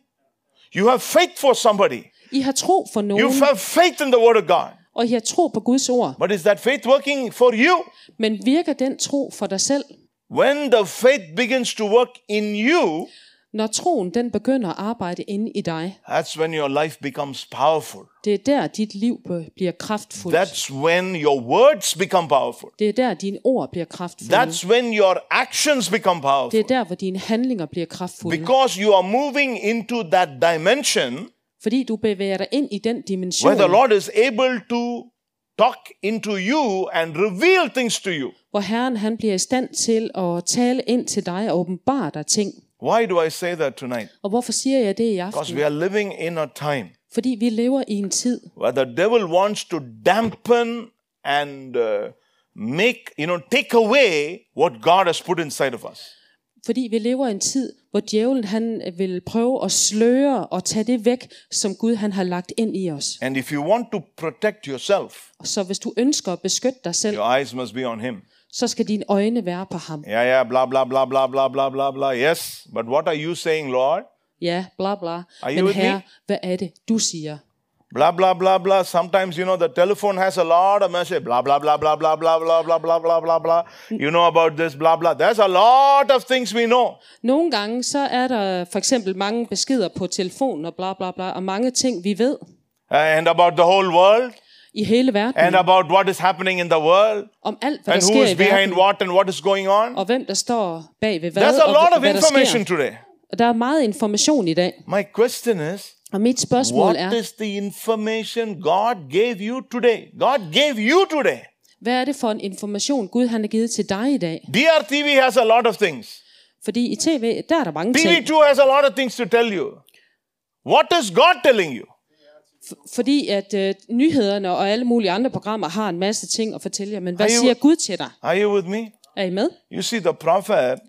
You have faith for somebody. I har tro for You nogen, have faith in the word of God. og I har tro på Guds ord. But is that faith working for you? Men virker den tro for dig selv? When the faith begins to work in you, Når troen den begynder at arbejde inde i dig, that's when your life becomes powerful. det er der, dit liv bliver kraftfuldt. That's when your words become powerful. Det er der, dine ord bliver kraftfulde. That's when your actions become Det powerful. er der, hvor dine handlinger bliver kraftfulde. Because you are moving into that dimension Fordi du bevæger dig ind i den dimension, where the Lord is able to talk into you and reveal things to you. hvor Herren han bliver i stand til at tale ind til dig og åbenbare dig ting. Why do I say that tonight? Og hvorfor siger jeg det i Because aften? we are living in a time Fordi vi lever i en tid, where the devil wants to dampen and uh, make, you know, take away what God has put inside of us. Fordi vi lever i en tid, hvor djævlen han vil prøve at sløre og tage det væk, som Gud han har lagt ind i os. And if you want to protect yourself, Så hvis du ønsker at beskytte dig selv, your eyes must be on Him. så skal dine øjne være på ham. Yeah, yeah, blah, blah, blah, blah, blah, blah, blah, blah. Yes, but what are you saying, Lord? Ja, bla bla. Are Men herre, hvad er det, du siger? Blah, blah, blah, blah. Sometimes, you know, the telephone has a lot of message. Blah, blah, blah, blah, blah, blah, blah, blah, blah, blah, blah, blah. You know about this, blah, blah. There's a lot of things we know. Nogle gange så er der for eksempel mange beskeder på telefonen og bla bla bla, og mange ting, vi ved And about the whole world. i hele verden, And about what is happening in the world. om alt, hvad And der who sker is i behind verden, what and what is going on. og hvem der står bag ved hvad, There's a lot of information today. Og der er meget information i dag, My question is, og mit spørgsmål what er, is the information God gave you today? God gave you today. hvad er det for en information, Gud han har givet til dig i dag? DRTV has a lot of things. Fordi i tv, der er der mange ting. TV2 has a lot of things to tell you. What is God telling you? Fordi at øh, nyhederne og alle mulige andre programmer har en masse ting at fortælle jer. Men hvad you- siger Gud til dig? Are you with me? Er I med? You see, the prophet,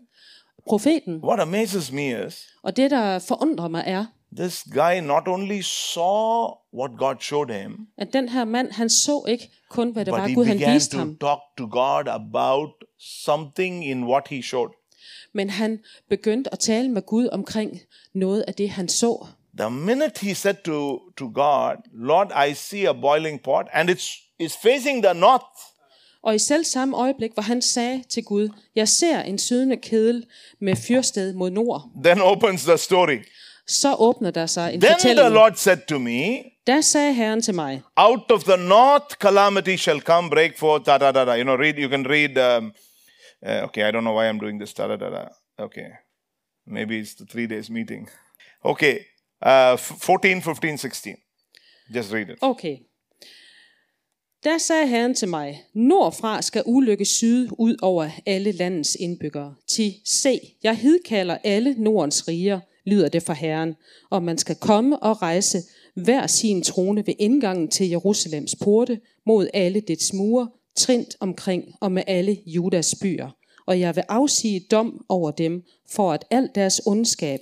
Profeten. what amazes me is Og det, der forundrer mig, er, this guy not only saw what God showed him, at den her mand, han så ikke kun, hvad det var, Gud han viste to ham. talk to God about something in what he showed. Men han begyndte at tale med Gud omkring noget af det, han så. The minute he said to, to God, Lord, I see a boiling pot and it's, it's facing the north. Og i selv samme øjeblik, hvor han sagde til Gud, jeg ser en sydende kedel med fyrsted mod nord, Then opens the story. Så åbner der sig en Then the fortælling. Lord said to me, Der sagde Herren til mig, out of the north calamity shall come break forth da da da da. You know read you can read um, uh, okay i don't know why i'm doing this da da da da. Okay. Maybe it's the three days meeting. Okay uh, f- 14 15 16 just read it. Okay. Der sagde Herren til mig, nordfra skal ulykke syd ud over alle landets indbyggere. Til se, jeg hidkalder alle Nordens riger, lyder det fra Herren, og man skal komme og rejse hver sin trone ved indgangen til Jerusalems porte mod alle dets mure, trint omkring og med alle Judas byer. Og jeg vil afsige dom over dem for at alt deres ondskab,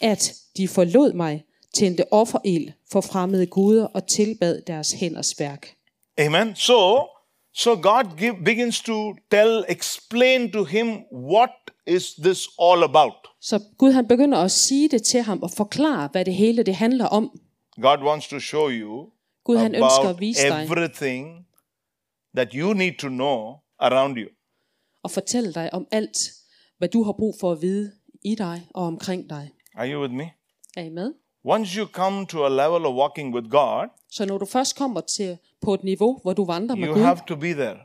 at de forlod mig, tændte offerild for fremmede guder og tilbad deres hænders værk. amen so so god give, begins to tell explain to him what is this all about Så Gud han begynder at sige det til ham og forklare, hvad det hele det handler om. god wants to show you Gud han ønsker at vise dig everything that you need to know around you og fortælle dig om alt, hvad du har brug for at vide i dig og omkring dig. are you with me Er I med? Once you come to a level of walking with God, Så når du først kommer til på et niveau, hvor du vandrer med you Gud, have to be there.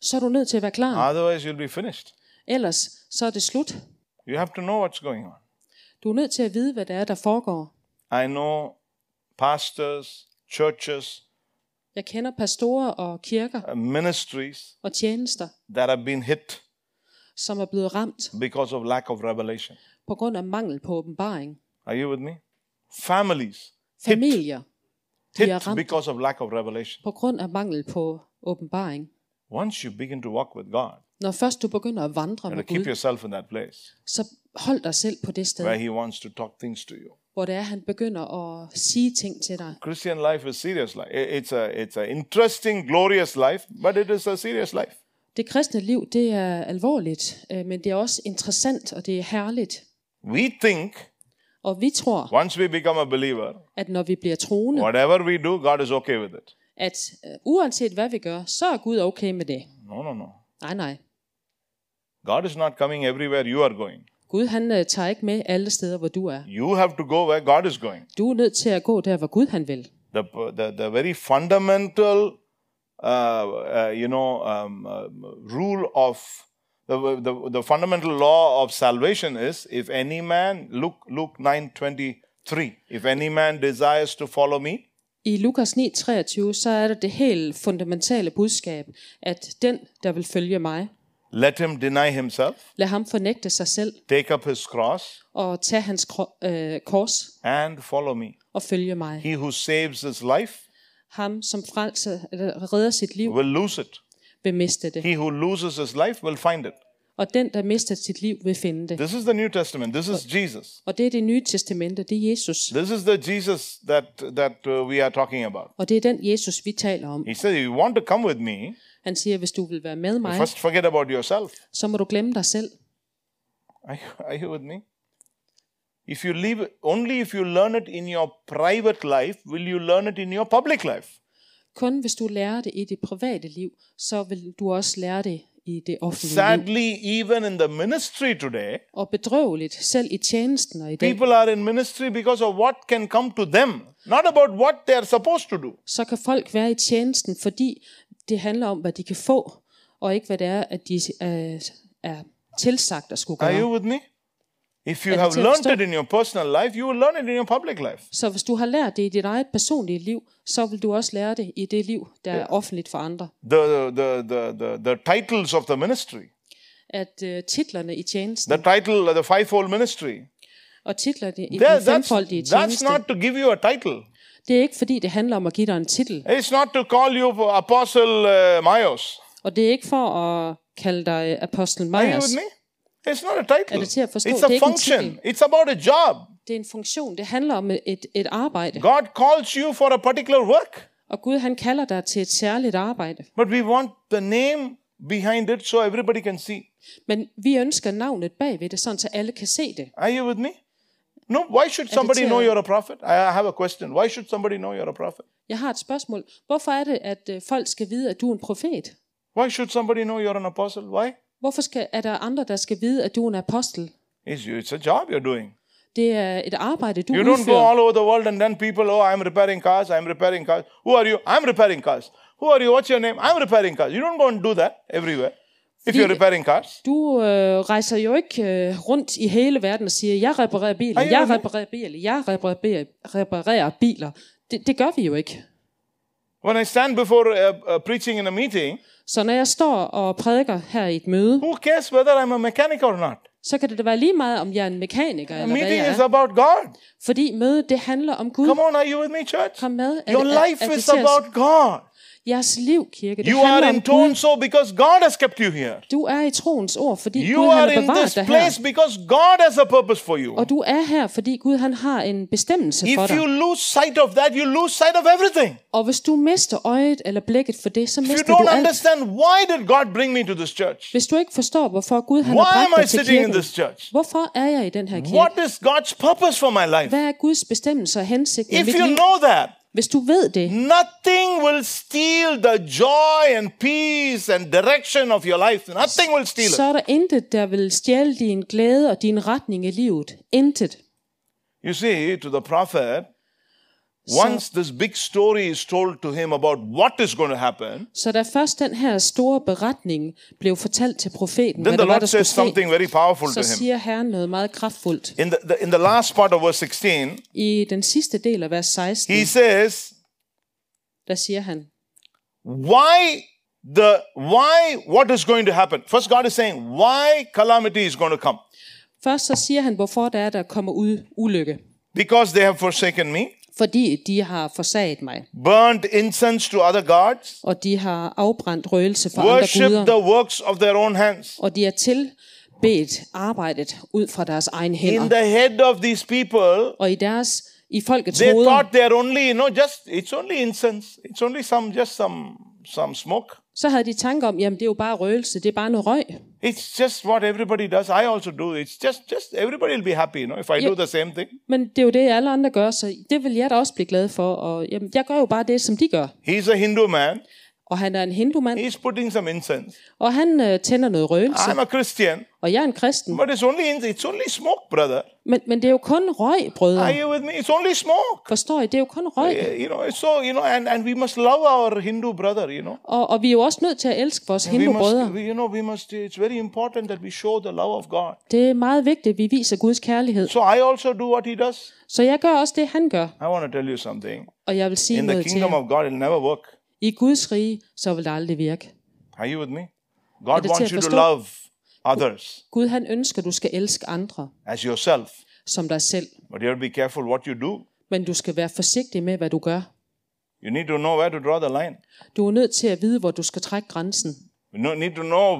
så er du nødt til at være klar. Otherwise, you'll be finished. Ellers så er det slut. You have to know what's going on. Du er nødt til at vide, hvad det er, der foregår. I know pastors, churches, Jeg kender pastorer og kirker uh, ministries og tjenester, that have been hit som er blevet ramt because of lack of revelation. på grund af mangel på åbenbaring. Are you with me? Families Familier, er hit ramt because of lack of revelation. på grund af mangel på åbenbaring. Once you begin to walk with God, Når først du begynder at vandre med to keep Gud, yourself in that place så hold dig selv på det where sted, He wants to talk things to you. hvor det er, han begynder at sige ting til dig. Christian life is serious life. It's a it's an interesting, glorious life, but it is a serious life. Det kristne liv, det er alvorligt, øh, men det er også interessant, og det er herligt. We think Og vi tror, once we become a believer, at når vi bliver troende, whatever we do, God is okay with it. at øh, uanset hvad vi gør, så er Gud okay med det. No, no, no. Nej, nej. God is not coming everywhere you are going. Gud han øh, tager ikke med alle steder, hvor du er. You have to go where God is going. Du er nødt til at gå der, hvor Gud han vil. The the, the very fundamental, uh, uh, you know, um, um, rule of the, the the fundamental law of salvation is: if any man, Luke Luke nine twenty three, if any man desires to follow me, I Lukas 9:23, så er der det helt fundamentale budskab, at den, der vil følge mig, let him deny himself, lad ham fornægte sig selv take up his cross, og tage hans øh, kors and follow me. og følge mig. He who saves his life Ham, som frelser, eller redder sit liv, will lose it. Vil miste det. He who loses his life will find it. Og den, der mister sit liv, vil finde det. This is the New Testament. This is Jesus. Og det er det nye testamente, det er Jesus. This is the Jesus that that uh, we are talking about. Og det er den Jesus, vi taler om. He said, if "You want to come with me? Han siger, hvis du vil være med mig, First, forget about yourself. så må du glemme dig selv. Are you, are you with me? If you leave, only if you learn it in your private life, will you learn it in your public life. Kun hvis du lærer det i dit private liv, så vil du også lære det i det offentlige liv. Sadly, even in the ministry today, Og bedrøveligt, selv i tjenesten og i dag, people are in ministry because of what can come to them, not about what they are supposed to do. så kan folk være i tjenesten, fordi det handler om, hvad de kan få, og ikke hvad det er, at de er, er tilsagt at skulle Are gøre. you with me? If you Er have learned it in your personal life, you will learn it in your public life. Så hvis du har lært det i dit eget personlige liv, så vil du også lære det i det liv, der er offentligt for andre. The, the, the, the, the titles of the ministry, At uh, titlerne i tjenesten, the title of the fivefold ministry, og titlerne i there, den that's, femfoldige that's tjeneste, not to give you a title. det er ikke fordi, det handler om at give dig en titel. It's not to call you Apostle uh, Myos. Og det er ikke for at kalde dig apostel Are you Myers. with me? It's not a title. Er det til at forstå? It's Det er a ikke en function. It's about a job. Det er en funktion. Det handler om et, et arbejde. God calls you for a particular work, Og Gud han kalder dig til et særligt arbejde. but we want the name behind it so everybody can see. Men vi ønsker navnet bagved det, sådan så alle kan se det. Are you with me? No, why should somebody know you're a prophet? I have a question. Why should somebody know you're a prophet? Jeg har et spørgsmål. Hvorfor er det, at øh, folk skal vide, at du er en profet? Why should somebody know you're an apostle? Why? Hvorfor skal, er der andre, der skal vide, at du er en apostel? It's, it's a job you're doing. Det er et arbejde, du You don't go udfører. all over the world and then people, oh, I'm repairing cars, I'm repairing cars. Who are you? I'm repairing cars. Who are you? What's your name? I'm repairing cars. You don't go and do that everywhere if you're repairing cars. Du øh, rejser jo ikke øh, rundt i hele verden og siger, jeg reparerer biler, jeg reparerer biler, jeg reparerer, reparerer biler. Det, det gør vi jo ikke. When I stand before uh, uh, preaching in a meeting, Så når jeg står og prædiker her i et møde, who cares whether I'm a mechanic or not? så kan det da være lige meget, om jeg er en mekaniker A eller hvad meeting jeg is er. about God. Fordi mødet, det handler om Gud. Come on, are you with me, church? Kom med. Er Your er- life er det is about God. Jeres liv, kirke, det You are in tone so because God has kept you here. Du er i troens ord, fordi You Gud han har in bevaret this dig place her. because God has a purpose for you. Og du er her, fordi Gud han har en bestemmelse for If you dig. lose sight of that, you lose sight of everything. Og hvis du mister øjet eller blikket for det, så If you mister du don't alt. understand why did God bring me to this church? Hvis du ikke forstår, hvorfor Gud han Why har bragt I dig til in kirken, this church? hvorfor er jeg i den her kirke? What is God's purpose for my life? Hvad er Guds bestemmelse og hensigt med If mit you liv? know that, Hvis du ved det, nothing will steal the joy and peace and direction of your life. Nothing will steal så it. er der intet, der vil stjæle din glæde og din retning i livet. Intet. You see, to the prophet, once this big story is told to him about what is going to happen, Så da først den her store beretning blev fortalt til profeten, then the Lord says something very powerful to så him. siger Herren noget meget kraftfuldt. In the, the, in the last part of verse 16, I den sidste del af vers 16, he says, der siger han, why the why what is going to happen first god is saying why calamity is going to come først så siger han, hvorfor der er, der kommer ud ulykke. because they have forsaken me Fordi de har forsaget mig, burned incense to other gods. Og de har afbrændt røgelse for andre guder, the works of their own hands. Og de har tilbedt arbejdet ud fra deres egen in hænder. the head of these people Og i deres, i folkets they hoveder, thought they're only you know just it's only incense. It's only some just some some smoke så havde de tanker om, jamen det er jo bare røgelse, det er bare noget røg. it's just what everybody does i also do it's just just everybody will be happy you know if i do the same thing Men det er jo det, alle andre gør, så det vil jeg da også blive glad for. Og jamen, jeg gør jo bare det, som de gør. he's a hindu man Og han er en hindumand, he's putting some incense og han øh, tænder noget røgelse. i'm a christian Og jeg er en kristen. But it's only it's only smoke, brother. Men, men det er jo kun røg, brødre. Are you with me? It's only smoke. Forstår I? Det er jo kun røg. Uh, You know, so you know, and, and we must love our Hindu brother. You know, Og, og vi er jo også nødt til at elske vores must, we, you know, we must. It's very important that we show the love of God. Det er meget vigtigt, at vi viser Guds kærlighed. So I also do what He does. Så jeg gør også det, han gør. I want to tell you something. Og jeg vil sige In the noget til kingdom jer. of God, it'll never work. I Guds rige, så vil det aldrig virke. Are you with me? God til wants at you to forstå? love others Gud han ønsker, du skal elske andre as yourself, som dig selv. but you have to be careful what you do. Men du skal være forsigtig med, hvad du gør. You need to know where to draw the line. Du er nødt til at vide, hvor du skal trække grænsen. You need to know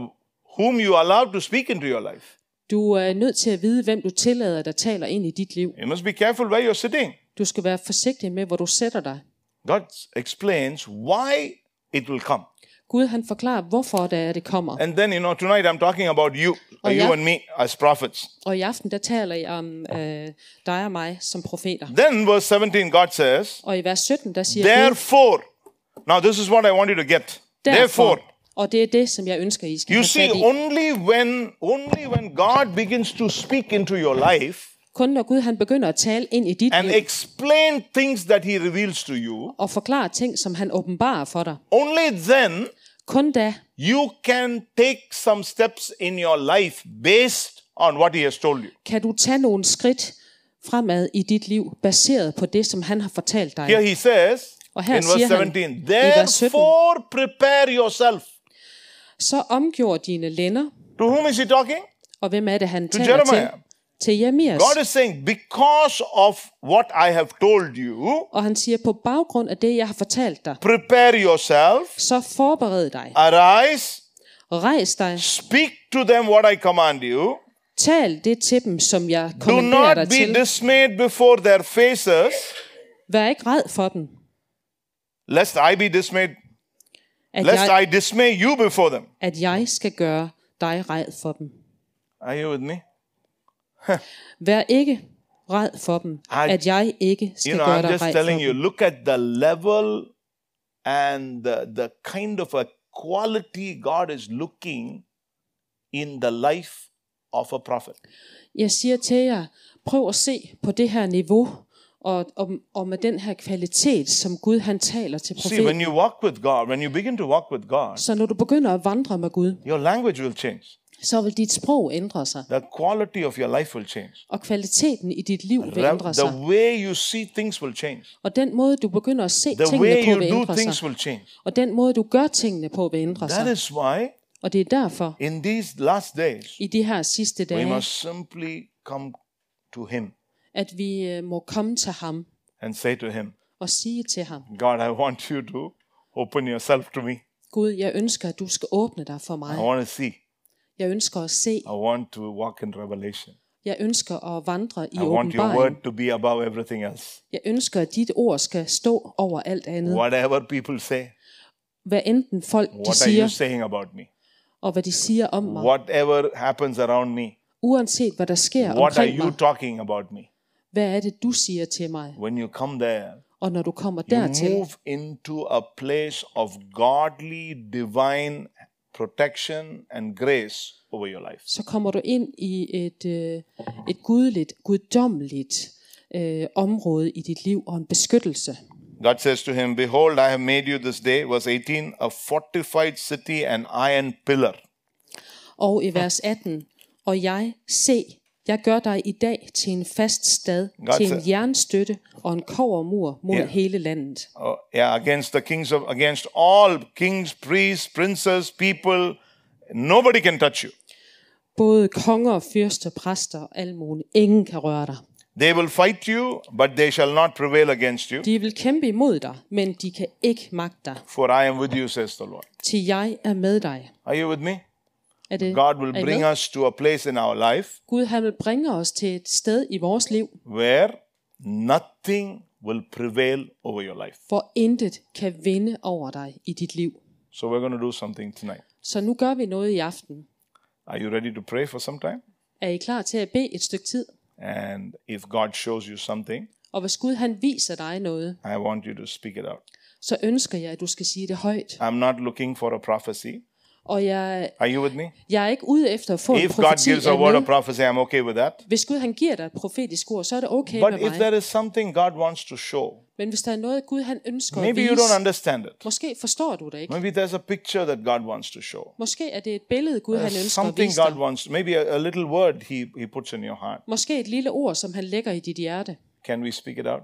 whom you allow to speak into your life. Du er nødt til at vide, hvem du tillader, der taler ind i dit liv. You must be careful where you're sitting. Du skal være forsigtig med, hvor du sætter dig. God explains why it will come. Gud han forklarer, hvorfor det er, det kommer. And then, you know, tonight I'm talking about you, Oh, you and me as prophets. Og i aften, der taler jeg om øh, dig og mig som profeter. Then, verse 17, God says, Og i vers 17, der siger Gud, Therefore, now this is what I want you to get. Therefore, og det er det, som jeg ønsker, I skal you see, only when only when God begins to speak into your life Kun når Gud han begynder at tale ind i dit and liv, explain things that He reveals to you, og forklare ting, som han åbenbarer for dig, only then kun da you can take some steps in your life based on what He has told you. kan du tage nogle skridt fremad i dit liv, baseret på det, som han har fortalt dig. Here He says Og her in siger verse han 17, i vers 17, Therefore prepare yourself. Så omgjorde dine lænder, To whom is He talking? og hvem er det, han taler Jeremiah. til? Til Jeremias. God is saying, because of what I have told you, Og han siger, på baggrund af det, jeg har fortalt dig, prepare yourself, så forbered dig. arise, Rejs dig. speak to them what I command you. Tal det til dem, som jeg Do kommanderer not dig be til. dismayed before their faces, Vær ikke red for dem. lest I be dismayed, At lest jeg, I dismay you before them. at jeg skal gøre dig red for dem. Are you with me? Vær ikke red for dem, I- at jeg ikke skal You know, gøre I'm dig just for telling you, dem. look at the level and the, the kind of a quality God is looking in the life of a prophet. Jeg siger til jer, prøv at se på det her niveau, og, og, og med den her kvalitet, som Gud han taler til See, when profeten. you walk with God, when you begin to walk with God, Så når du begynder at vandre med Gud, your language will change. Så vil dit sprog ændre sig, The quality of your life will change. og kvaliteten i dit liv vil ændre sig. The way you see things will change. Og den måde, du begynder at se The tingene way på, you vil do ændre things sig. will change. Og den måde, du gør tingene på, vil ændre That sig. is why Og det er derfor, in these last days, i de her sidste we dage, must simply come to Him at vi øh, må komme til ham and say to Him, og sige til ham, God, I want you to open yourself to me. Gud, jeg ønsker, at du skal åbne dig for I mig. want to see. Jeg ønsker at se. I want to walk in revelation. Jeg ønsker at vandre i I want your åbenbaring. word to be above everything else. Jeg ønsker, at dit ord skal stå over alt andet. Whatever people say, Hvad enten folk de what are you siger, saying about me? og hvad de siger om mig. Whatever happens around me, Uanset hvad der sker what are omkring you mig. talking about me? Hvad er det, du siger til mig? When you come there, Og når du kommer you dertil, move into a place of godly, divine protection and grace over your life. så kommer du ind i et, øh, et guddommeligt øh, område i dit liv og en beskyttelse. God says to him, Behold, I have made you this day, verse 18, a fortified city and iron pillar. Og i vers 18, og jeg, se, jeg gør dig i dag til en fast stad, til en jernstøtte og en kovermur mod Yeah. hele landet. Uh, yeah, against the kings of, against all kings, priests, princes, people, nobody can touch you. Både konger, fyrster, præster og almone, ingen kan røre dig. They will fight you, but they shall not prevail against you. De vil kæmpe imod dig, men de kan ikke magte dig, For I am with you, says the Lord. til jeg er med dig. Are you with me? Er det, God will bring med? us to a place in our life Gud han vil bringe os til et sted i vores liv, where nothing will prevail over your life. hvor intet kan vinde over dig i dit liv. So we're going to do something tonight. Så nu gør vi noget i aften. Are you ready to pray for some time? Er I klar til at bede et stykke tid? And if God shows you something, Og hvis Gud han viser dig noget, I want you to speak it out. så ønsker jeg, at du skal sige det højt. I'm not looking for a prophecy. Og jeg, Are you with me? jeg er ikke ude efter at få en If God profeti gives a word of prophecy, I'm okay with that. Hvis Gud han giver dig et profetisk ord, så er det okay But med if mig. there is something God wants to show, Men hvis der er noget, Gud han ønsker at maybe you vise, don't understand it. måske forstår du det ikke. Maybe there's a picture that God wants to show. Måske er det et billede, Gud han There's ønsker at something vise God dig. wants, maybe a, a little word he, he puts in your heart. Måske et lille ord, som han lægger i dit hjerte. Can we speak it out?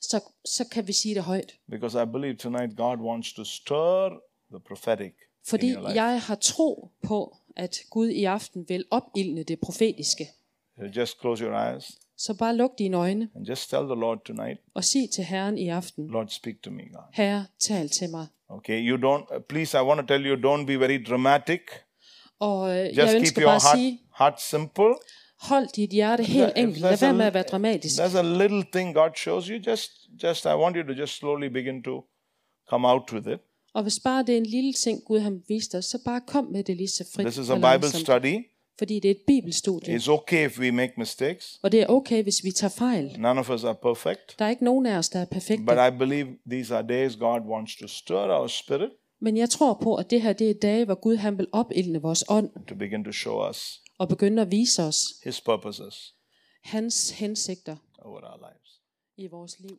Så, så kan vi sige det højt. Because I believe tonight God wants to stir the prophetic Fordi jeg har tro på, at Gud i aften vil opildne det profetiske. Just close your eyes Så bare luk dine øjne and just tell the Lord tonight, og sig til Herren i aften, Lord, speak to me, God. Herre, tal til mig. Okay, you don't, uh, please, I want to tell you, don't be very dramatic. Og øh, Just jeg keep ønsker your bare at heart, sige, heart simple. hold dit hjerte helt enkelt. Lad være med at være dramatisk. There's a little thing God shows you. Just, just, I want you to just slowly begin to come out with it. Og hvis bare det er en lille ting, Gud har vist os, så bare kom med det lige så frit This is a og Bible langsomt. study. Fordi det er et bibelstudie. It's okay if we make mistakes. Og det er okay, hvis vi tager fejl. None of us are perfect. Der er ikke nogen af os, der er perfekte. But I believe these are days God wants to stir our spirit Men jeg tror på, at det her det er dage, hvor Gud han vil opildne vores ånd to begin to show us og begynde at vise os His purposes hans hensigter over our lives. i vores liv.